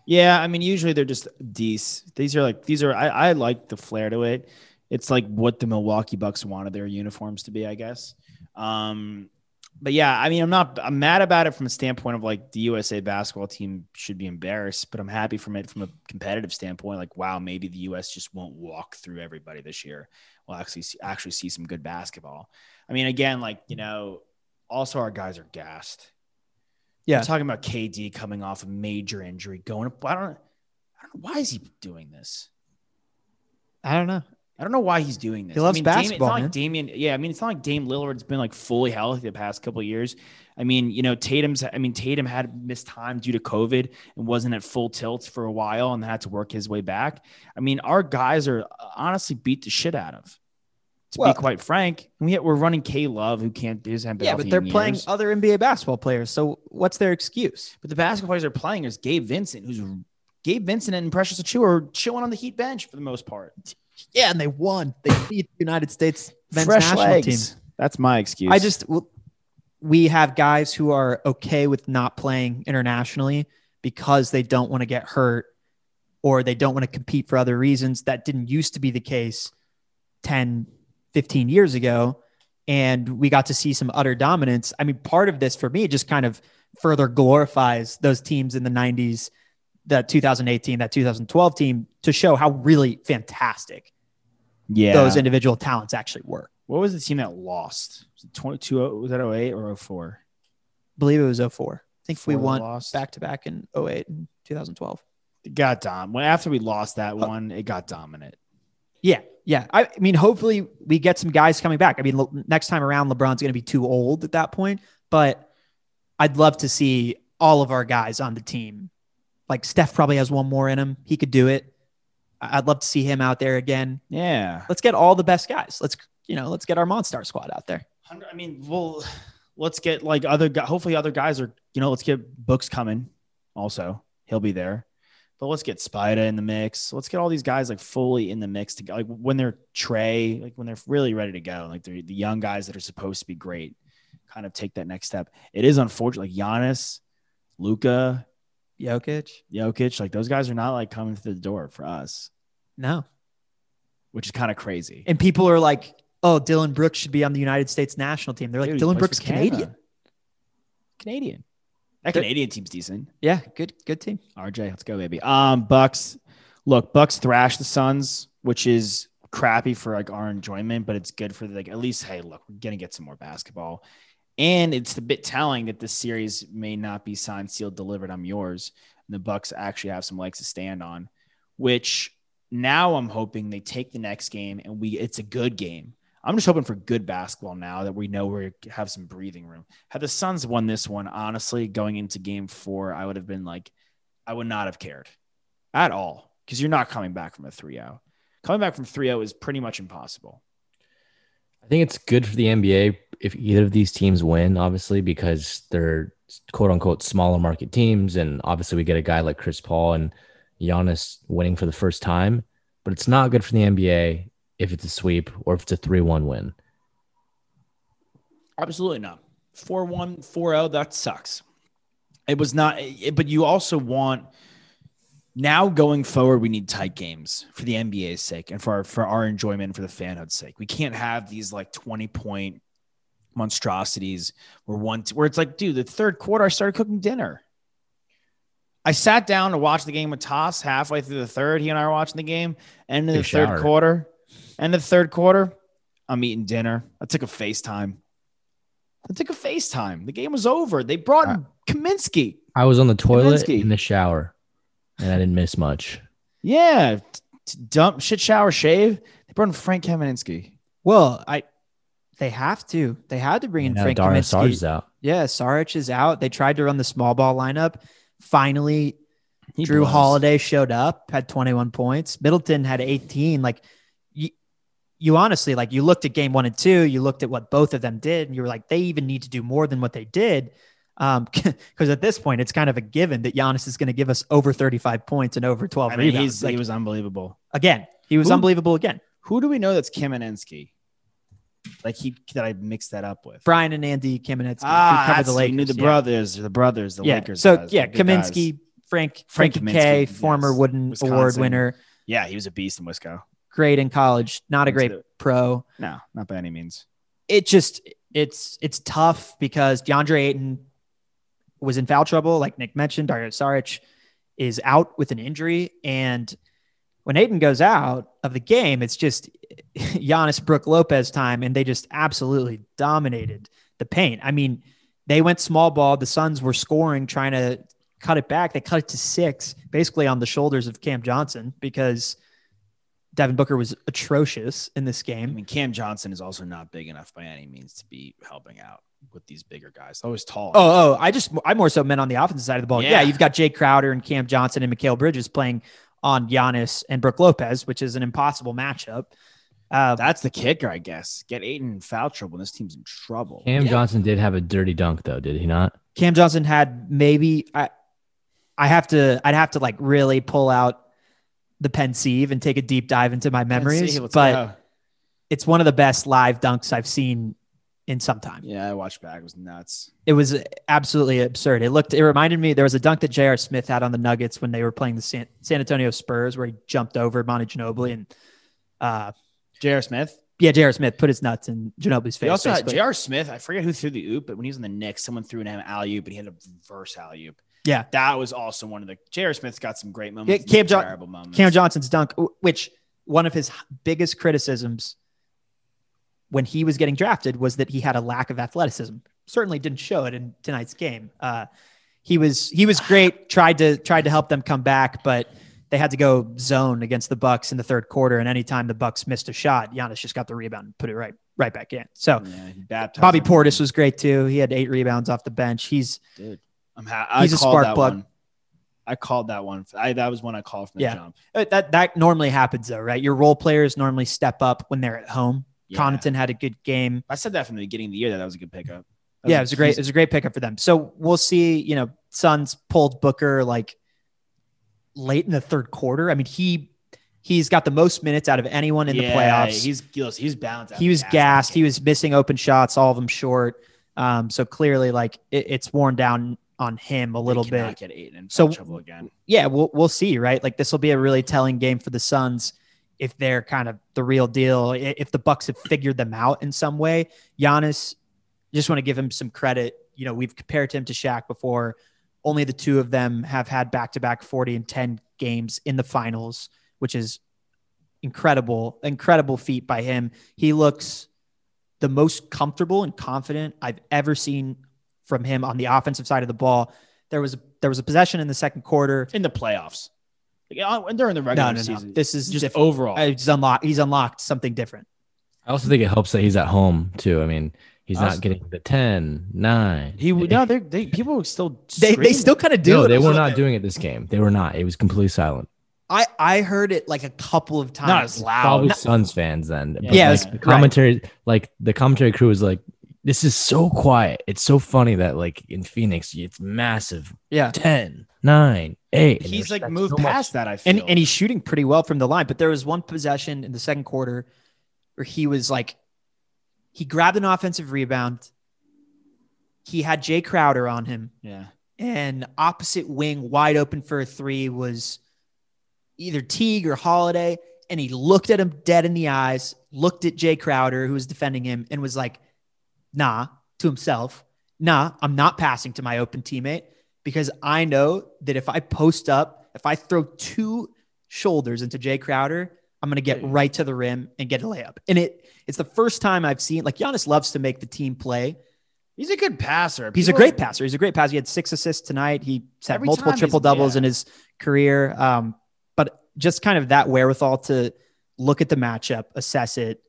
Speaker 2: yeah, I mean, usually they're just decent. These are like, these are, I, I like the flair to it. It's like what the Milwaukee Bucks wanted their uniforms to be, I guess. Um, but yeah, I mean, I'm not, I'm mad about it from a standpoint of like the USA basketball team should be embarrassed, but I'm happy from it from a competitive standpoint. Like, wow, maybe the US just won't walk through everybody this year. We'll actually see, actually see some good basketball. I mean, again, like, you know, also our guys are gassed.
Speaker 4: Yeah.
Speaker 2: We're talking about KD coming off a major injury, going up. I don't, I don't know. Why is he doing this?
Speaker 4: i don't know
Speaker 2: I don't know why he's doing this.
Speaker 4: He loves
Speaker 2: I mean, Damian-
Speaker 4: basketball,
Speaker 2: it's not
Speaker 4: man.
Speaker 2: like Damian. Yeah, I mean, it's not like Dame Lillard's been like fully healthy the past couple of years. I mean, you know, Tatum's. I mean, Tatum had missed time due to COVID and wasn't at full tilt for a while and had to work his way back. I mean, our guys are honestly beat the shit out of. To
Speaker 4: Well-
Speaker 2: be quite frank, and yet we're running K Love, who can't do been
Speaker 4: yeah but they're playing
Speaker 2: years.
Speaker 4: other nba basketball players so what's their excuse
Speaker 2: But the basketball players are playing is Gabe Vincent, who's Gabe Vincent and Precious Achiuwa are chilling on the Heat bench for the most part.
Speaker 4: yeah and they won they beat the united states men's
Speaker 2: Fresh
Speaker 4: national
Speaker 2: legs.
Speaker 4: team
Speaker 2: That's my excuse.
Speaker 4: I just we have guys who are okay with not playing internationally because they don't want to get hurt or they don't want to compete for other reasons. That didn't used to be the case 10, 15 years ago. And we got to see some utter dominance. I mean, part of this for me just kind of further glorifies those teams in the 90s, that 2018, that 2012 team to show how really fantastic
Speaker 2: yeah.
Speaker 4: those individual talents actually were.
Speaker 2: What was the team that lost? Was it 22? Was that 08 or 04?
Speaker 4: I believe it was 04. I think we won back to back in 08 and 2012.
Speaker 2: It got dom. Well, after we lost that one, it got dominant.
Speaker 4: Yeah. Yeah. I, I mean, hopefully we get some guys coming back. I mean, Le- next time around, LeBron's going to be too old at that point, but I'd love to see all of our guys on the team. Like Steph probably has one more in him. He could do it. I- I'd love to see him out there again.
Speaker 2: Yeah.
Speaker 4: Let's get all the best guys. Let's, you know, let's get our Monstar squad out there.
Speaker 2: I mean, well, let's get like other guys. Hopefully, other guys are, you know, let's get Books coming also. He'll be there. But let's get Spida in the mix. Let's get all these guys like fully in the mix to like when they're Trey, like when they're really ready to go, like they're the young guys that are supposed to be great, kind of take that next step. It is unfortunate, like Giannis, Luka,
Speaker 4: Jokic.
Speaker 2: Jokic, like those guys are not like coming through the door for us,
Speaker 4: No.
Speaker 2: which is kind of crazy.
Speaker 4: And people are like, oh, Dillon Brooks should be on the United States national team. They're like,
Speaker 2: Dude, Dillon
Speaker 4: Brooks Canadian.
Speaker 2: Canadian. That
Speaker 4: They're-
Speaker 2: Canadian team's decent.
Speaker 4: Yeah, good, good team.
Speaker 2: RJ, let's go, baby. Um, Bucks. Look, Bucks thrash the Suns, which is crappy for like our enjoyment, but it's good for like at least. Hey, look, we're gonna get some more basketball, and it's a bit telling that this series may not be signed, sealed, delivered. I'm yours. And the Bucks actually have some legs to stand on, which now I'm hoping they take the next game and we. It's a good game. I'm just hoping for good basketball now that we know we have some breathing room. Had the Suns won this one, honestly, going into game four, I would have been like, I would not have cared at all because you're not coming back from a 3 0. Coming back from 3 0 is pretty much impossible.
Speaker 5: I think it's good for the NBA if either of these teams win, obviously, because they're quote unquote smaller market teams. And obviously, we get a guy like Chris Paul and Giannis winning for the first time. But it's not good for the NBA if it's a sweep or if it's a 3 1 win.
Speaker 2: Absolutely not. 4 1, 4 0, that sucks. It was not, it- but you also want now going forward, we need tight games for the NBA's sake and for our, for our enjoyment and for the fanhood's sake. We can't have these like 20 point monstrosities where once where it's like, dude, the third quarter, I started cooking dinner. I sat down to watch the game with Toss halfway through the third. He and I were watching the game. End of the
Speaker 5: Big
Speaker 2: third quarter. End of the third quarter. I'm eating dinner. I took a FaceTime. I took a FaceTime. The game was over. They brought in Kaminsky.
Speaker 5: I was on the toilet
Speaker 2: Kaminsky.
Speaker 5: in the shower and I didn't miss much.
Speaker 2: Yeah. t- t- Dump shit shower shave. They brought in Frank Kaminsky.
Speaker 4: Well, I they have to. They had to bring in
Speaker 5: Now
Speaker 4: Frank
Speaker 5: Dario
Speaker 4: Kaminsky.
Speaker 5: Sarge's out.
Speaker 4: Yeah, Saric is out. They tried to run the small ball lineup. Finally,
Speaker 2: He
Speaker 4: Jrue
Speaker 2: blows.
Speaker 4: Holiday showed up, had 21 points. Middleton had 18. Like you, you honestly, like you looked at game one and two, you looked at what both of them did, and you were like, they even need to do more than what they did. Um, because at this point, it's kind of a given that Giannis is going to give us over 35 points and over 12
Speaker 2: I mean,
Speaker 4: rebounds.
Speaker 2: he's,
Speaker 4: Like,
Speaker 2: he was unbelievable.
Speaker 4: again, he was
Speaker 2: Who-
Speaker 4: unbelievable again.
Speaker 2: Who do we know that's Kaminsky? Like he that I mixed that up with.
Speaker 4: Brian and Andy Kamenetsky,
Speaker 2: Ah,
Speaker 4: who covered the Lakers.
Speaker 2: knew the
Speaker 4: yeah.
Speaker 2: brothers, the brothers, the
Speaker 4: yeah.
Speaker 2: Lakers.
Speaker 4: So
Speaker 2: guys,
Speaker 4: yeah,
Speaker 2: good guys.
Speaker 4: Kaminsky, Frank,
Speaker 2: Frank Kaminsky,
Speaker 4: K, former
Speaker 2: yes.
Speaker 4: Wooden Award winner,
Speaker 2: Yeah, he was a beast in Wisco.
Speaker 4: great in college, not a great pro.
Speaker 2: No, not by any means.
Speaker 4: It just it's it's tough because DeAndre Ayton was in foul trouble, like Nick mentioned. Dario Saric is out with an injury, and when Ayton goes out of the game, it's just Giannis Brook Lopez time, and they just absolutely dominated the paint. I mean, they went small ball. The Suns were scoring, trying to cut it back. They cut it to six, basically on the shoulders of Cam Johnson because Devin Booker was atrocious in this game.
Speaker 2: I mean, Cam Johnson is also not big enough by any means to be helping out with these bigger guys. Always tall.
Speaker 4: Oh, oh, I just I more so meant on the offensive side of the ball. Yeah,
Speaker 2: Yeah.
Speaker 4: you've got Jae Crowder and Cam Johnson and Mikal Bridges playing on Giannis and Brook Lopez, which is an impossible matchup. Uh,
Speaker 2: That's the kicker, I guess. Get Ayton in foul trouble, and this team's in trouble.
Speaker 5: Cam
Speaker 4: Yeah.
Speaker 5: Johnson did have a dirty dunk though, did he not?
Speaker 4: Cam Johnson had maybe I I have to I'd have to like really pull out the pensieve and take a deep dive into my memories, but
Speaker 2: go.
Speaker 4: it's one of the best live dunks I've seen in some time.
Speaker 2: yeah, I watched back. It was nuts.
Speaker 4: It was absolutely absurd. It looked it reminded me there was a dunk that J.R. Smith had on the Nuggets when they were playing the San, San Antonio Spurs where he jumped over Monty Ginobili and uh
Speaker 2: J.R. Smith.
Speaker 4: yeah, J.R. Smith put his nuts in Ginobili's face.
Speaker 2: He also had. J.R. Smith. I forget who threw the oop, but when he was in the Knicks, someone threw an alley oop, but he had a reverse alley oop.
Speaker 4: Yeah.
Speaker 2: that was also one of the. J.R. Smith's got some great moments. and
Speaker 4: Cam Jo-
Speaker 2: terrible moments.
Speaker 4: Cam Johnson's dunk, which one of his biggest criticisms when he was getting drafted was that he had a lack of athleticism. Certainly didn't show it in tonight's game. Uh, he was he was great. tried to tried to help them come back, but they had to go zone against the Bucks in the third quarter. And anytime the Bucks missed a shot, Giannis just got the rebound and put it right right back in. So
Speaker 2: Yeah,
Speaker 4: Bobby. Portis was great too. He had eight rebounds off the bench. He's
Speaker 2: Dude, I'm ha- I
Speaker 4: He's a
Speaker 2: called
Speaker 4: spark
Speaker 2: that
Speaker 4: plug.
Speaker 2: One. I called that one. I that was one I called from the
Speaker 4: Yeah.
Speaker 2: jump.
Speaker 4: Uh, That that normally happens though, right? Your role players normally step up when they're at home.
Speaker 2: Yeah.
Speaker 4: Connaughton had a good game.
Speaker 2: I said that from the beginning of the year that that was a good pickup.
Speaker 4: Yeah, it was a great it was a great pickup for them. So we'll see. You know, Suns pulled Booker like late in the third quarter. I mean, he he's got the most minutes out of anyone in the playoffs.
Speaker 2: He's he's he's balanced.
Speaker 4: he was gassed. He was missing open shots, all of them short. Um, so clearly, like it, it's worn down on him a little bit.
Speaker 2: Get in
Speaker 4: So-
Speaker 2: trouble again.
Speaker 4: Yeah, we'll we'll see, right? Like this will be a really telling game for the Suns if they're kind of the real deal. If the Bucks have figured them out in some way, Giannis, just want to give him some credit. You know, we've compared him to Shaq before. Only the two of them have had back-to-back 40 and 10 games in the finals, which is incredible, incredible feat by him. He looks the most comfortable and confident I've ever seen from him on the offensive side of the ball. There was a, there was a possession in the second quarter.
Speaker 2: in the playoffs. Like, uh, during the regular
Speaker 4: No, no, no.
Speaker 2: season.
Speaker 4: This is
Speaker 2: just
Speaker 4: different.
Speaker 2: overall.
Speaker 4: He's unlocked. He's unlocked something different.
Speaker 5: I also think it helps that he's at home too. I mean, he's
Speaker 2: Also-
Speaker 5: not getting the 10, 9.
Speaker 2: he would no, they're- they people were still
Speaker 4: They, they still kind of do.
Speaker 5: no,
Speaker 4: it
Speaker 5: they were not doing it this game. They were not. It was completely silent.
Speaker 4: I I heard it like a couple of times.
Speaker 2: not as loud.
Speaker 5: Probably
Speaker 4: no-
Speaker 5: Suns fans then. But,
Speaker 4: Yeah,
Speaker 5: like,
Speaker 4: it's-
Speaker 5: the
Speaker 4: right.
Speaker 5: commentary, like the commentary crew was like, "This is so quiet. It's so funny that like in Phoenix, it's massive.
Speaker 4: Yeah,
Speaker 5: 10, 9, 8. And
Speaker 2: He's like moved
Speaker 5: so much.
Speaker 2: past that. I feel.
Speaker 4: and and he's shooting pretty well from the line. But there was one possession in the second quarter where he was like, he grabbed an offensive rebound. He had Jae Crowder on him,
Speaker 2: yeah.
Speaker 4: and opposite wing wide open for a three was either Teague or Holiday. And he looked at him dead in the eyes, looked at Jae Crowder, who was defending him, and was like, nah, to himself, nah, I'm not passing to my open teammate because I know that if I post up, if I throw two shoulders into Jae Crowder, I'm going to get right to the rim and get a layup. And it it's the first time I've seen like Giannis loves to make the team play.
Speaker 2: He's a good passer.
Speaker 4: He's a great passer. He's a great passer. He had six assists tonight. He had multiple triple doubles
Speaker 2: yeah.
Speaker 4: in his career. Um, but just kind of that wherewithal to look at the matchup, assess it,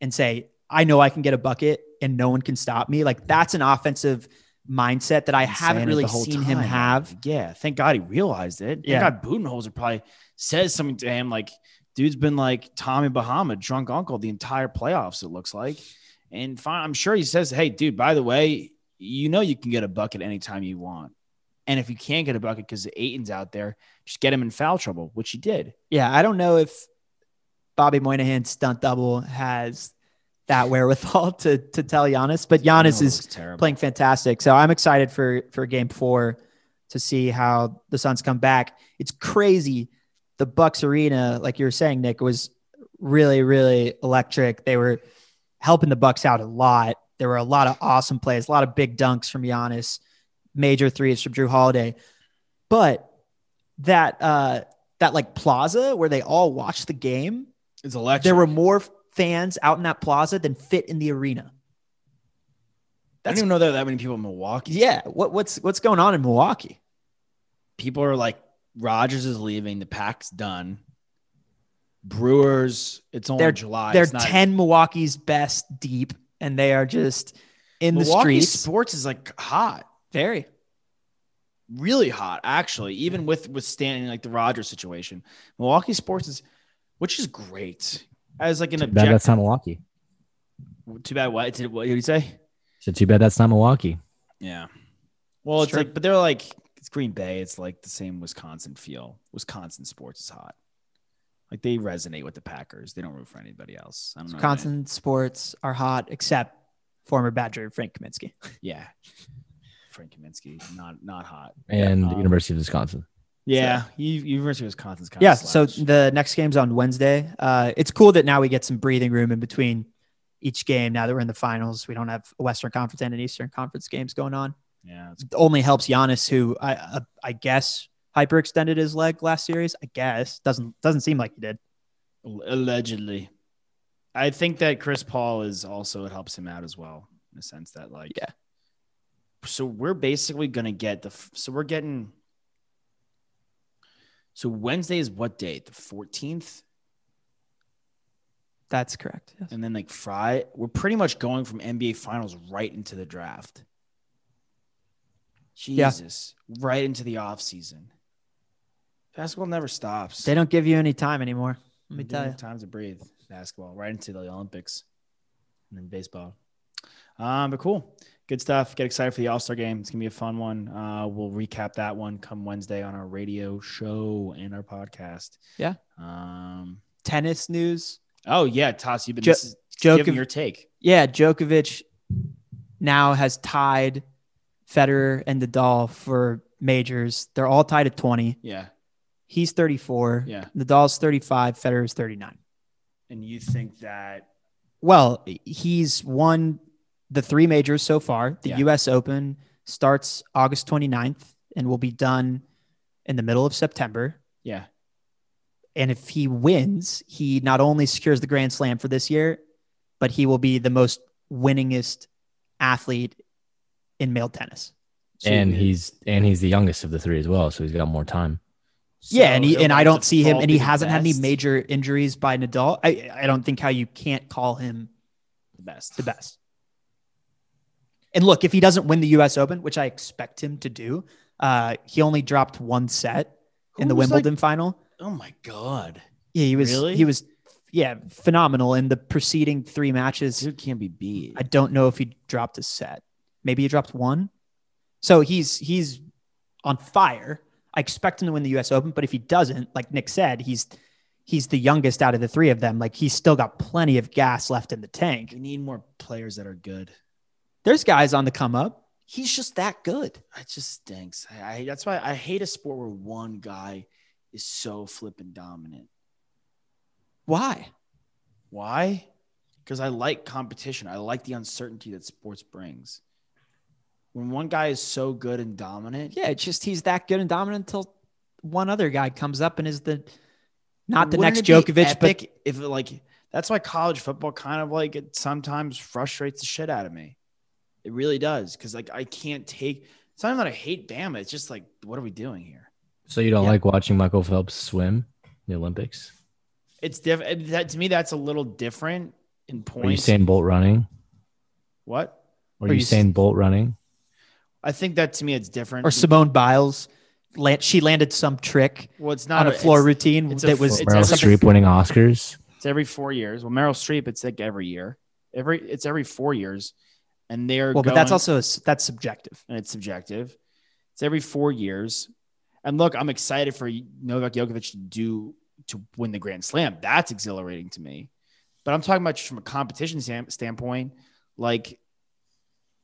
Speaker 4: and say, I know I can get a bucket and no one can stop me. Like that's an offensive mindset that I haven't really seen him have.
Speaker 2: Yeah, thank God he realized it. Thank
Speaker 4: Yeah.
Speaker 2: God Budenholzer probably says something to him like, dude's been like Tommy Bahama, drunk uncle, the entire playoffs, it looks like. And fine, I'm sure he says, hey, dude, by the way, you know you can get a bucket anytime you want. And if you can't get a bucket because the Ayton's out there, just get him in foul trouble, which he did.
Speaker 4: Yeah, I don't know if Bobby Moynihan's stunt double has that wherewithal to to tell Giannis, but Giannis is
Speaker 2: terrible.
Speaker 4: playing fantastic. So I'm excited for for game four to see how the Suns come back. It's crazy. The Bucks arena, like you were saying, Nick, was really, really electric. They were helping the Bucks out a lot. There were a lot of awesome plays, a lot of big dunks from Giannis, major threes from Jrue Holiday. But that uh that like plaza where they all watched the game,
Speaker 2: It's electric.
Speaker 4: there were more fans out in that plaza than fit in the arena.
Speaker 2: I don't even know there are that many people in Milwaukee.
Speaker 4: Yeah, what, what's what's going on in Milwaukee?
Speaker 2: people are like Rodgers is leaving, the pack's done. Brewers, it's only
Speaker 4: They're
Speaker 2: July.
Speaker 4: They're
Speaker 2: It's not-
Speaker 4: ten Milwaukee's best deep, and they are just in the
Speaker 2: Milwaukee
Speaker 4: streets.
Speaker 2: sports is like hot,
Speaker 4: Very.
Speaker 2: really hot, actually. Even with withstanding like the Rodgers situation, Milwaukee sports is, which is great as like an
Speaker 5: Too bad that's not Milwaukee.
Speaker 2: Too bad. What did what did he say?
Speaker 5: So too bad that's not Milwaukee.
Speaker 2: Yeah. Well, it's
Speaker 4: Sure.
Speaker 2: like, but they're like it's Green Bay. It's like the same Wisconsin feel. Wisconsin sports is hot. Like they resonate with the Packers. They don't root for anybody else. I don't know.
Speaker 4: Wisconsin sports are hot, except former Badger Frank Kaminsky.
Speaker 2: Yeah. Frank Kaminsky, not not hot.
Speaker 5: And the
Speaker 2: Um,
Speaker 5: University of Wisconsin.
Speaker 2: Yeah, U- University of Wisconsin's kind
Speaker 4: yeah. So the next game's on Wednesday. Uh, it's cool that now we get some breathing room in between each game. Now that we're in the finals, we don't have a Western Conference and an Eastern Conference games going on.
Speaker 2: yeah, it's
Speaker 4: only helps Giannis, who I uh, I guess hyperextended his leg last series. I guess doesn't doesn't seem like he did.
Speaker 2: allegedly. I think that Chris Paul is also it helps him out as well in the sense that like
Speaker 4: Yeah.
Speaker 2: So we're basically gonna get the so we're getting. So Wednesday is what date? The fourteenth,
Speaker 4: That's correct. Yes.
Speaker 2: and then like Friday, we're pretty much going from NBA Finals right into the draft.
Speaker 4: Yeah.
Speaker 2: Jesus, right into the off season. Basketball never stops.
Speaker 4: They don't give you any time anymore. Let me tell you.
Speaker 2: Time to breathe. Basketball right into the Olympics, and then baseball. Um, but cool, good stuff. Get excited for the All Star game. It's gonna be a fun one. Uh, we'll recap that one come Wednesday on our radio show and our podcast.
Speaker 4: Yeah.
Speaker 2: Um.
Speaker 4: Tennis news.
Speaker 2: Oh yeah, Toss, you've been
Speaker 4: Jo-
Speaker 2: this is- give me your take.
Speaker 4: Yeah, Djokovic now has tied Federer and Nadal for majors. They're all tied at 20.
Speaker 2: Yeah.
Speaker 4: He's 34.
Speaker 2: Yeah.
Speaker 4: Nadal's 35. Federer's 39.
Speaker 2: And you think that
Speaker 4: Well, he's won the three majors so far. The
Speaker 2: Yeah.
Speaker 4: US Open starts August 29th and will be done in the middle of September.
Speaker 2: yeah.
Speaker 4: And if he wins, he not only secures the Grand Slam for this year, but he will be the most winningest athlete in male tennis.
Speaker 2: So
Speaker 5: and
Speaker 2: you-
Speaker 5: he's and he's the youngest of the three as well, so he's got more time.
Speaker 4: yeah, and he, and I don't see him, and he hasn't had any major injuries by Nadal. I I don't think how you can't call him
Speaker 2: the best.
Speaker 4: the best. And look, if he doesn't win the U.S. Open, which I expect him to do, uh, he only dropped one set in the
Speaker 2: Who was, like-
Speaker 4: Wimbledon final.
Speaker 2: Oh my god.
Speaker 4: Yeah, he was
Speaker 2: Really?
Speaker 4: he was yeah phenomenal in the preceding three matches.
Speaker 2: Dude can't be beat.
Speaker 4: I don't know if he dropped a set. Maybe he dropped one. So he's he's on fire. I expect him to win the US Open, but if he doesn't, like Nick said, he's he's the youngest out of the three of them. Like he's still got plenty of gas left in the tank.
Speaker 2: we need more players that are good.
Speaker 4: There's guys on the come up. He's just that good.
Speaker 2: It just stinks. I, I that's why I hate a sport where one guy is so flipping dominant.
Speaker 4: Why?
Speaker 2: Why? Because I like competition. I like the uncertainty that sports brings. When one guy is so good and dominant,
Speaker 4: Yeah, it's just he's that good and dominant until one other guy comes up and is the not the next Djokovic, but
Speaker 2: if like that's why college football kind of like it sometimes frustrates the shit out of me. It really does because like I can't take. It's not even that I hate Bama. It's just like, what are we doing here?
Speaker 5: So you don't
Speaker 4: Yeah.
Speaker 5: like watching Michael Phelps swim in the Olympics?
Speaker 2: It's different. That to me, that's a little different in
Speaker 5: Or you saying Bolt running?
Speaker 2: what?
Speaker 5: Are,
Speaker 4: Or
Speaker 5: you
Speaker 4: you
Speaker 5: Usain Bolt running?
Speaker 2: I think that to me, it's different.
Speaker 4: or Simone Biles, land, she landed some trick
Speaker 2: well, it's not
Speaker 4: on a floor
Speaker 2: it's-
Speaker 4: routine
Speaker 2: it's a
Speaker 4: that was
Speaker 2: fl-
Speaker 5: Meryl Streep winning Oscars?
Speaker 2: It's every four years. Well, Meryl Streep, it's like every year. Every it's every four years, and they're
Speaker 4: well, but that's also that's subjective.
Speaker 2: and it's subjective. It's every four years. And look, I'm excited for Novak Djokovic to do to win the Grand Slam. That's exhilarating to me. But I'm talking about just from a competition standpoint, like,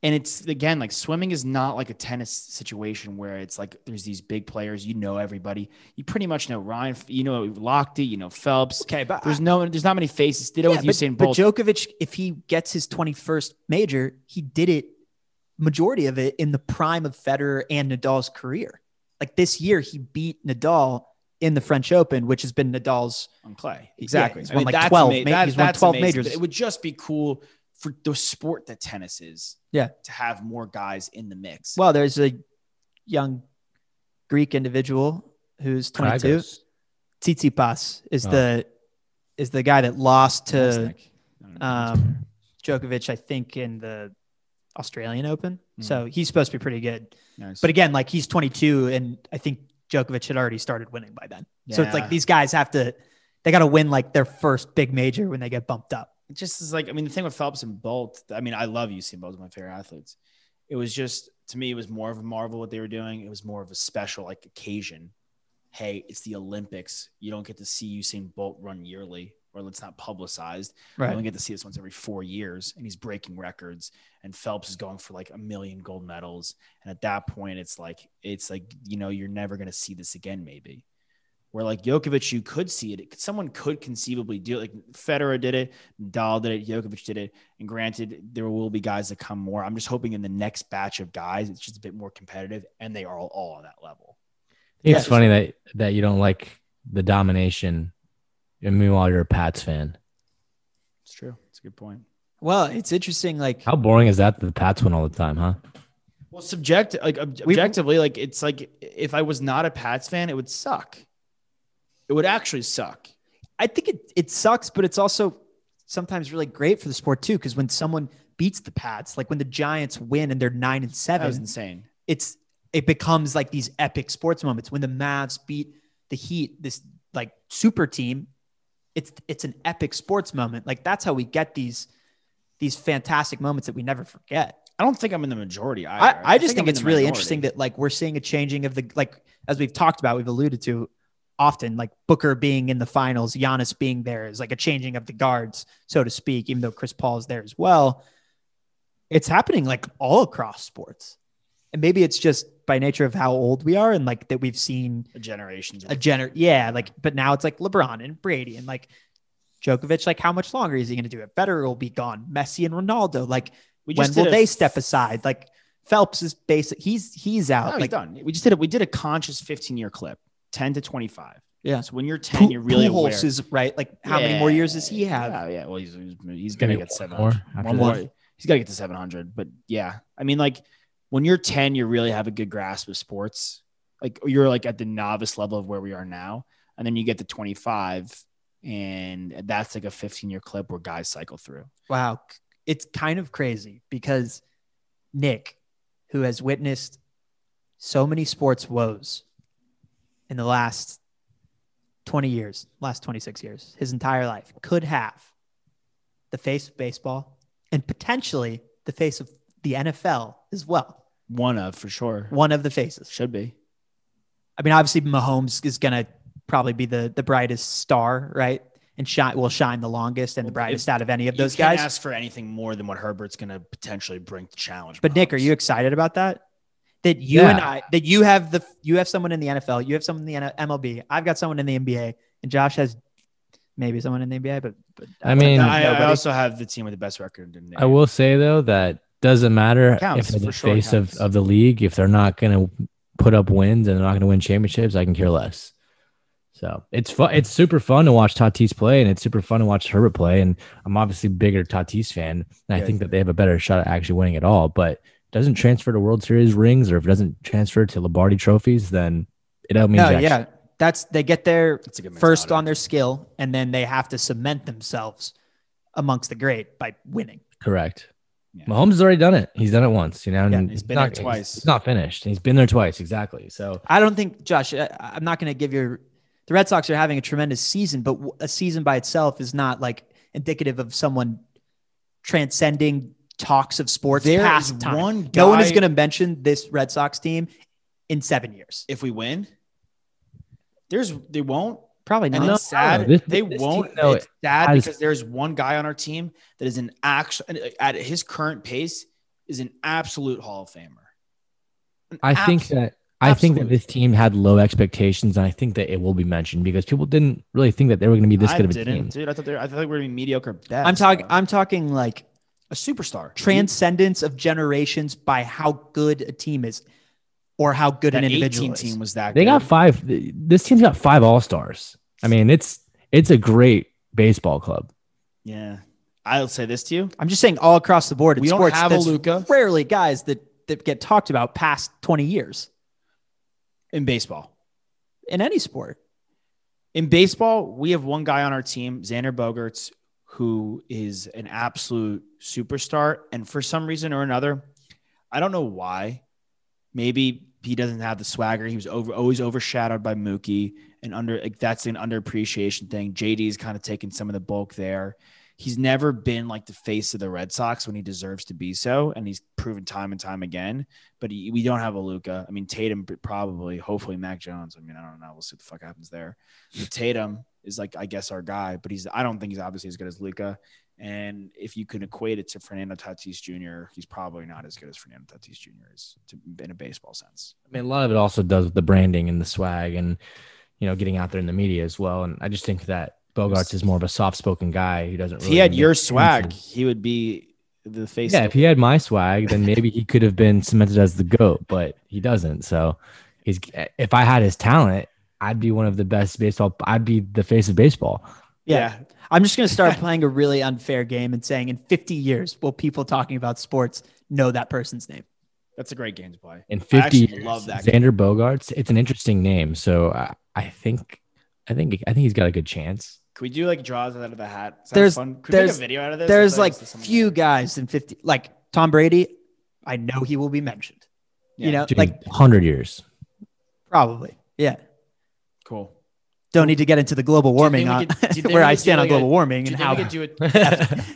Speaker 2: and it's again like swimming is not like a tennis situation where it's like there's these big players, you know everybody, you pretty much know Ryan, you know Lochte, you know Phelps.
Speaker 4: Okay, but
Speaker 2: There's no, there's not many faces. Did it
Speaker 4: Yeah,
Speaker 2: with
Speaker 4: but,
Speaker 2: Usain
Speaker 4: but
Speaker 2: Bolt.
Speaker 4: Djokovic, if he gets his 21st major, he did it majority of it in the prime of Federer and Nadal's career. Like this year, he beat Nadal in the French Open, which has been Nadal's.
Speaker 2: on clay.
Speaker 4: Yeah,
Speaker 2: Exactly.
Speaker 4: he's
Speaker 2: I
Speaker 4: won
Speaker 2: mean,
Speaker 4: like 12
Speaker 2: ama-
Speaker 4: ma-
Speaker 2: that-
Speaker 4: he's won 12
Speaker 2: amazing,
Speaker 4: majors.
Speaker 2: It would just be cool for the sport that tennis is.
Speaker 4: Yeah.
Speaker 2: To have more guys in the mix.
Speaker 4: Well, there's a young Greek individual who's 22.
Speaker 5: Kyrgios.
Speaker 4: Tsitsipas is
Speaker 5: Oh.
Speaker 4: the is the guy that lost to
Speaker 2: Mesnick. I
Speaker 4: um, Djokovic, I think, in the Australian Open.
Speaker 2: Mhm.
Speaker 4: So he's supposed to be pretty good.
Speaker 2: Nice.
Speaker 4: But again, like he's 22, and I think Djokovic had already started winning by then. So it's like these guys have to, they got to win like their first big major when they get bumped up.
Speaker 2: It just is like I mean the thing with Phelps and Bolt. I mean I love Usain Bolt, my favorite athletes. It was just to me it was more of a marvel what they were doing. It was more of a special like occasion. Hey, it's the Olympics. You don't get to see Usain Bolt run yearly, or it's not publicized. Right. We only get to see this once every four years, and he's breaking records. And Phelps is going for like a million gold medals. And at that point, it's like it's like you know you're never going to see this again, maybe. Where like Djokovic, you could see it. Someone could conceivably do it. Like Federer did it, Nadal did it, Djokovic did it. And granted, there will be guys that come more. I'm just hoping in the next batch of guys, it's just a bit more competitive, and they are all, all on that level.
Speaker 5: It's
Speaker 4: Yeah.
Speaker 5: funny that that you don't like the domination, and meanwhile you're a Pats fan.
Speaker 2: It's true. It's a good point.
Speaker 4: Well, it's interesting. Like,
Speaker 5: How boring is that? that The Pats win all the time, huh?
Speaker 2: Well, subject like ob-
Speaker 4: We-
Speaker 2: objectively, like it's like if I was not a Pats fan, it would suck. It would actually suck.
Speaker 4: I think it, it sucks, but it's also sometimes really great for the sport too. Cause when someone beats the Pats, like when the Giants win and they're nine and
Speaker 2: That was
Speaker 4: seven,
Speaker 2: insane.
Speaker 4: it's, it becomes like these epic sports moments. When the Mavs beat the Heat, this like super team, it's, it's an epic sports moment. Like that's how we get these, these fantastic moments that we never forget.
Speaker 2: I don't think I'm in the majority.
Speaker 4: I,
Speaker 2: Either.
Speaker 4: I just think,
Speaker 2: I'm
Speaker 4: it's really
Speaker 2: minority.
Speaker 4: interesting that like we're seeing a changing of the like as we've talked about, we've alluded to often, like Booker being in the finals, Giannis being there is like a changing of the guards, so to speak, even though Chris Paul is there as well. It's happening like all across sports. and maybe it's just by nature of how old we are and like that we've seen
Speaker 2: a generation.
Speaker 4: a gener yeah like but now it's like lebron and brady and like Djokovic, like how much longer is he going to do it? Federer will be gone. Messi and Ronaldo, like
Speaker 2: We
Speaker 4: when will
Speaker 2: a-
Speaker 4: they step aside? Like Phelps is basic. He's he's out.
Speaker 2: No, he's
Speaker 4: like
Speaker 2: done. We just did it. We did a conscious 15 year clip, 10 to 25.
Speaker 4: Yeah.
Speaker 2: So when you're 10, you're really aware.
Speaker 4: Pujols is right. Like how many more years does he have?
Speaker 2: Yeah, yeah. Well, he's he's, he's gonna get seven
Speaker 5: more after
Speaker 2: One more.
Speaker 5: this.
Speaker 2: He's got to get to 700. But yeah, I mean, like when you're 10, you really have a good grasp of sports. Like you're like at the novice level of where we are now, and then you get to 25, and that's like a 15 year clip where guys cycle through.
Speaker 4: Wow. It's kind of crazy because Nick, who has witnessed so many sports woes in the last 20 years, last 26 years, his entire life, could have the face of baseball and potentially the face of the NFL as well.
Speaker 2: One of for sure
Speaker 4: One of the faces.
Speaker 2: should be.
Speaker 4: I mean, obviously Mahomes is going to probably be the the brightest star, right? And shine will shine the longest and the brightest out of any of
Speaker 2: You
Speaker 4: those
Speaker 2: can't
Speaker 4: guys.
Speaker 2: ask for anything more than what Herbert's going to potentially bring to challenge.
Speaker 4: But Nick, are you excited about that? That you
Speaker 5: Yeah.
Speaker 4: and I, that you have the, you have someone in the NFL, you have someone in the MLB. I've got someone in the NBA, and Josh has maybe someone in the NBA. But, but
Speaker 5: I mean-
Speaker 2: I, I also have the team with the best record. In the
Speaker 5: I will say though that doesn't matter
Speaker 2: Counts,
Speaker 5: if they're the
Speaker 2: sure
Speaker 5: face of, of the league. If they're not going to put up wins and they're not going to win championships, I can care less. So it's fun. It's super fun to watch Tatis play, and it's super fun to watch Herbert play. And I'm obviously a bigger Tatis fan, and I
Speaker 2: Yeah.
Speaker 5: think that they have a better shot at actually winning it all. But it doesn't transfer to World Series rings, or if it doesn't transfer to Lombardi trophies, then it don't mean
Speaker 4: no,
Speaker 5: jack
Speaker 4: yeah, that's they get there
Speaker 2: That's a good
Speaker 4: first on their skill, and then they have to cement themselves amongst the great by winning.
Speaker 5: Correct.
Speaker 2: Yeah.
Speaker 5: Mahomes has already done it. He's done it once, you know.
Speaker 4: Yeah,
Speaker 5: and
Speaker 2: he's been
Speaker 5: not,
Speaker 2: there twice.
Speaker 5: He's not finished. He's been there twice, exactly. So
Speaker 4: I don't think Josh. I, I'm not going to give your. The Red Sox are having a tremendous season, but a season by itself is not like indicative of someone transcending talks of sports
Speaker 2: There
Speaker 4: past time.
Speaker 2: one
Speaker 4: no one is going to mention this Red Sox team in seven years.
Speaker 2: if we win, there's they won't.
Speaker 4: Probably
Speaker 2: And
Speaker 4: not.
Speaker 2: it's sad.
Speaker 5: This-
Speaker 2: they
Speaker 5: this
Speaker 2: won't.
Speaker 5: team, though,
Speaker 2: it's sad
Speaker 5: has-
Speaker 2: because there's one guy on our team that is an actual at his current pace is an absolute Hall of Famer. An
Speaker 5: I think
Speaker 2: abs-
Speaker 5: that I think that this team had low expectations, and I think that it will be mentioned because people didn't really think that they were going to be this
Speaker 2: I
Speaker 5: good of a
Speaker 2: didn't,
Speaker 5: team.
Speaker 2: dude. I thought they were, I thought they were gonna be mediocre. Best,
Speaker 4: I'm talking. I'm talking like
Speaker 2: a superstar.
Speaker 4: transcendence of generations by how good a team is, or how good
Speaker 2: that
Speaker 4: an individual
Speaker 2: team was that.
Speaker 5: They
Speaker 2: good.
Speaker 5: got five. This team's got five All Stars. I mean, it's it's a great baseball club.
Speaker 2: Yeah, I'll say this to you.
Speaker 4: I'm just saying all across the board in
Speaker 2: We don't have a
Speaker 4: there's
Speaker 2: Luka.
Speaker 4: Rarely guys that that get talked about past 20 years
Speaker 2: in baseball.
Speaker 4: in any sport.
Speaker 2: In baseball, we have one guy on our team, Xander Bogaerts, who is an absolute superstar. And for some reason or another, I don't know why. Maybe he doesn't have the swagger. He was over always overshadowed by Mookie, and under like that's an underappreciation thing. JD's kind of taken some of the bulk there. He's never been like the face of the Red Sox when he deserves to be so, and he's proven time and time again. But he, we don't have a Luka. I mean, Tatum probably, hopefully, Mac Jones. I mean, I don't know. We'll see what the fuck happens there. But Tatum is like, I guess, our guy, but he's. I don't think he's obviously as good as Luka. And if you can equate it to Fernando Tatis Jr., he's probably not as good as Fernando Tatis Jr. is to, in a baseball sense.
Speaker 5: I mean, a lot of it also does with the branding and the swag, and you know, getting out there in the media as well. And I just think that Bogaerts is more of a soft-spoken guy who doesn't.
Speaker 2: If
Speaker 5: really
Speaker 2: he had your swag, he would be the face.
Speaker 5: yeah, if he had my swag, then maybe he could have been cemented as the goat, but he doesn't. So he's if I had his talent, I'd be one of the best baseball. I'd be the face of baseball.
Speaker 4: Yeah. I'm just going to start playing a really unfair game and saying in 50 years, will people talking about sports know that person's name?
Speaker 2: That's a great game to play.
Speaker 5: In 50
Speaker 2: actually
Speaker 5: years,
Speaker 2: love that
Speaker 5: Xander Bogaerts. It's an interesting name, so I, I think, I think, I think he's got a good chance.
Speaker 2: Can we do like draws out of the hat? Is
Speaker 4: There's-
Speaker 2: fun? Could we
Speaker 4: there's-
Speaker 2: make a video out of this?
Speaker 4: There's like
Speaker 2: is this something
Speaker 4: few
Speaker 2: that-
Speaker 4: guys in 50, like Tom Brady. I know he will be mentioned. You know,
Speaker 5: Dude,
Speaker 4: like
Speaker 5: hundred years.
Speaker 4: probably. Yeah.
Speaker 2: Cool.
Speaker 4: Don't need to get into the global warming on
Speaker 2: could- do you think
Speaker 4: where I stand on
Speaker 2: like a-
Speaker 4: global warming and how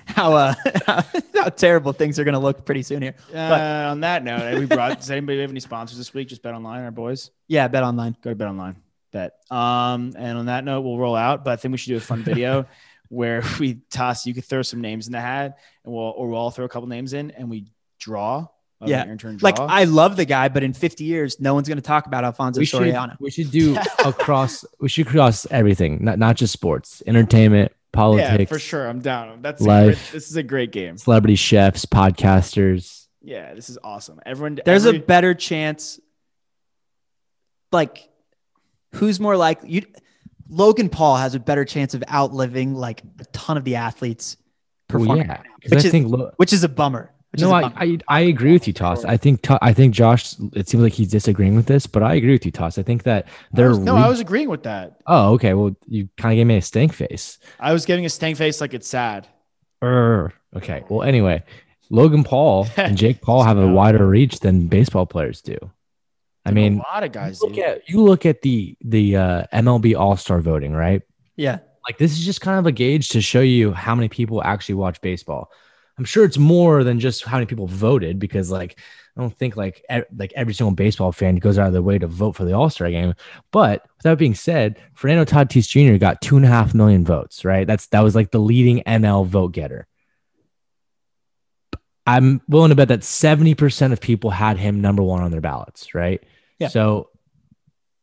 Speaker 4: how uh how terrible things are going to look pretty soon here.
Speaker 2: Uh, on that note, we brought. Does anybody have any sponsors this week? Just bet online, our boys.
Speaker 4: Yeah, bet online.
Speaker 2: Go to bet online. Bet. Um, and on that note, we'll roll out. But I think we should do a fun video where we toss. You could throw some names in the hat, and we'll or we'll all throw a couple names in, and we draw
Speaker 4: yeah, like I love the guy, but in 50 years, no one's going to talk about Alfonso
Speaker 5: we
Speaker 4: Soriano.
Speaker 5: Should, we should do across. we should cross everything, not not just sports, entertainment, politics. Yeah,
Speaker 2: for sure. I'm down. That's life. Great, this is a great game.
Speaker 5: Celebrity chefs, podcasters.
Speaker 2: Yeah, this is awesome. Everyone.
Speaker 4: There's
Speaker 2: every,
Speaker 4: a better chance. Like, who's more likely? You, Logan Paul has a better chance of outliving like a ton of the athletes performing, well, yeah, which, I is, think, which is a bummer.
Speaker 5: No, I, I, I agree with you, Toss. I think I think Josh. It seems like he's disagreeing with this, but I agree with you, Toss. I think that they're
Speaker 2: I was, no. Re- I was agreeing with that.
Speaker 5: Oh, okay. Well, you kind of gave me a stank face.
Speaker 2: I was giving a stank face like it's sad.
Speaker 5: Er, okay. Well, anyway, Logan Paul and Jake Paul have a wider reach than baseball players do. I mean,
Speaker 2: a lot of guys.
Speaker 5: You look, at, you look at the the uh, MLB All Star voting, right?
Speaker 4: Yeah.
Speaker 5: Like this is just kind of a gauge to show you how many people actually watch baseball. I'm sure it's more than just how many people voted because like I don't think like e- like every single baseball fan goes out of their way to vote for the All Star game. But with that being said, Fernando Tatis Jr. got two and a half million votes. Right, that's that was like the leading NL vote getter. I'm willing to bet that 70% of people had him number one on their ballots. Right.
Speaker 4: Yeah.
Speaker 5: So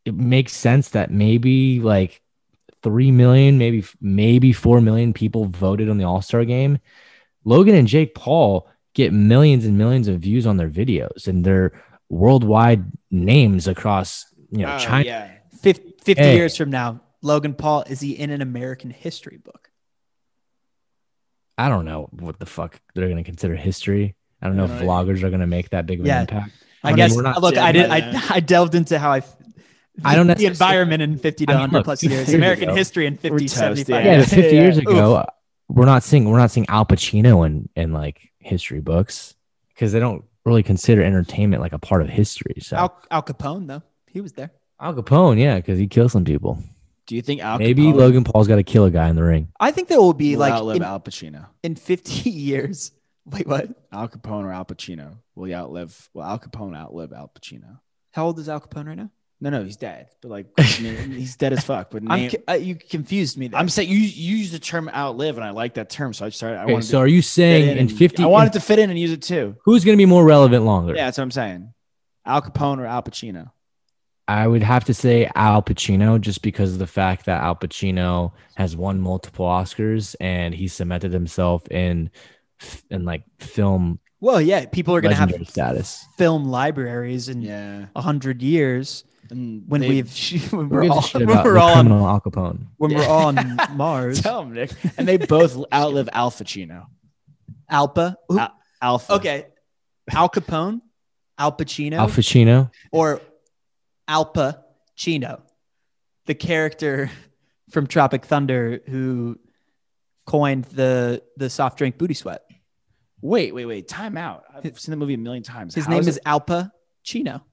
Speaker 5: it makes sense that maybe like 3 million, maybe, maybe 4 million people voted on the All Star game Logan and Jake Paul get millions and millions of views on their videos and their worldwide names across you know uh, China. Yeah.
Speaker 4: 50, 50 hey. years from now, Logan Paul is he in an American history book?
Speaker 5: I don't know what the fuck they're going to consider history. I don't know if vloggers are going to make that big of an yeah. impact.
Speaker 4: I, I guess. Not, look, I did. I, I delved into how I. I don't know the environment in 50 to 100 plus years, American history in 50, 75.
Speaker 5: Yeah, 50 years ago, we're not seeing we're not seeing Al Pacino in in like history books because they don't really consider entertainment like a part of history. So
Speaker 4: Al, Al Capone though he was there.
Speaker 5: Al Capone, yeah, because he killed some people.
Speaker 2: Do you think Al
Speaker 5: maybe
Speaker 2: Capone,
Speaker 5: Logan Paul's got to kill a guy in the ring?
Speaker 4: I think there will be
Speaker 2: will
Speaker 4: like
Speaker 2: outlive in, Al Pacino
Speaker 4: in fifty years. Wait, what?
Speaker 2: Al Capone or Al Pacino will you outlive? Will Al Capone outlive Al Pacino?
Speaker 4: How old is Al Capone right now?
Speaker 2: No, no, he's dead. But like, he's dead as fuck. But name,
Speaker 4: uh, you confused me. There.
Speaker 2: I'm saying you, you use the term outlive, and I like that term. So I started. I okay,
Speaker 5: so are you saying in, in 50?
Speaker 2: I wanted to fit in and use it too.
Speaker 5: Who's going to be more relevant longer?
Speaker 2: Yeah, that's what I'm saying. Al Capone or Al Pacino?
Speaker 5: I would have to say Al Pacino, just because of the fact that Al Pacino has won multiple Oscars and he cemented himself in in like film.
Speaker 4: Well, yeah, people are going to have
Speaker 5: status
Speaker 4: film libraries in a yeah. hundred years and when we've when
Speaker 5: we're all, when we're all on Al Capone.
Speaker 4: when yeah. we're all on Mars.
Speaker 2: Tell him, Nick. And they both outlive Al Pacino.
Speaker 4: Alpa.
Speaker 2: Al- Alpha.
Speaker 4: Okay. Al Capone, Al Pacino,
Speaker 5: Al Pacino,
Speaker 4: or Alpa Chino, the character from Tropic Thunder who coined the the soft drink booty sweat.
Speaker 2: Wait, wait, wait. Time out. I've seen the movie a million times.
Speaker 4: His How name is, is Alpa Chino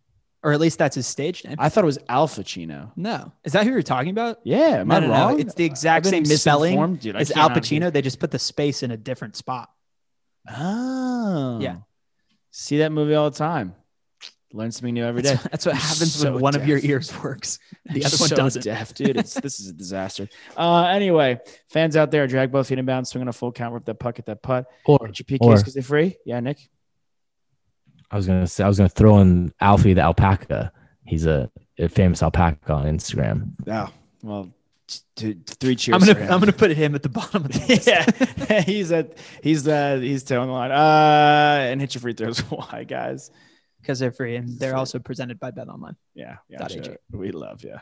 Speaker 4: or at least that's his stage name.
Speaker 2: I thought it was Alpha Chino.
Speaker 4: No, is that who you're talking about?
Speaker 2: Yeah, am no, I no, wrong?
Speaker 4: No. It's the exact same spelling dude. as Al Pacino. They just put the space in a different spot.
Speaker 2: Oh,
Speaker 4: yeah.
Speaker 2: See that movie all the time. Learn something new every day.
Speaker 4: That's, that's what happens so when one deaf. of your ears works. The other one doesn't.
Speaker 2: Deaf, dude. It's, this is a disaster. Uh, anyway, fans out there, drag both feet inbound, swing on a full count, rip that puck at that putt.
Speaker 5: Or
Speaker 2: get your PKs because they're free. Yeah, Nick.
Speaker 5: I was gonna say I was gonna throw in Alfie the alpaca. He's a, a famous alpaca on Instagram.
Speaker 2: Oh well, t- three cheers.
Speaker 4: I'm gonna I'm gonna put him at the bottom of the
Speaker 2: list. yeah, he's at he's uh he's towing the line. Uh, and hit your free throws. Why, guys?
Speaker 4: Because they're free and they're also presented by Bet Online.
Speaker 2: Yeah, yeah, sure. we love yeah.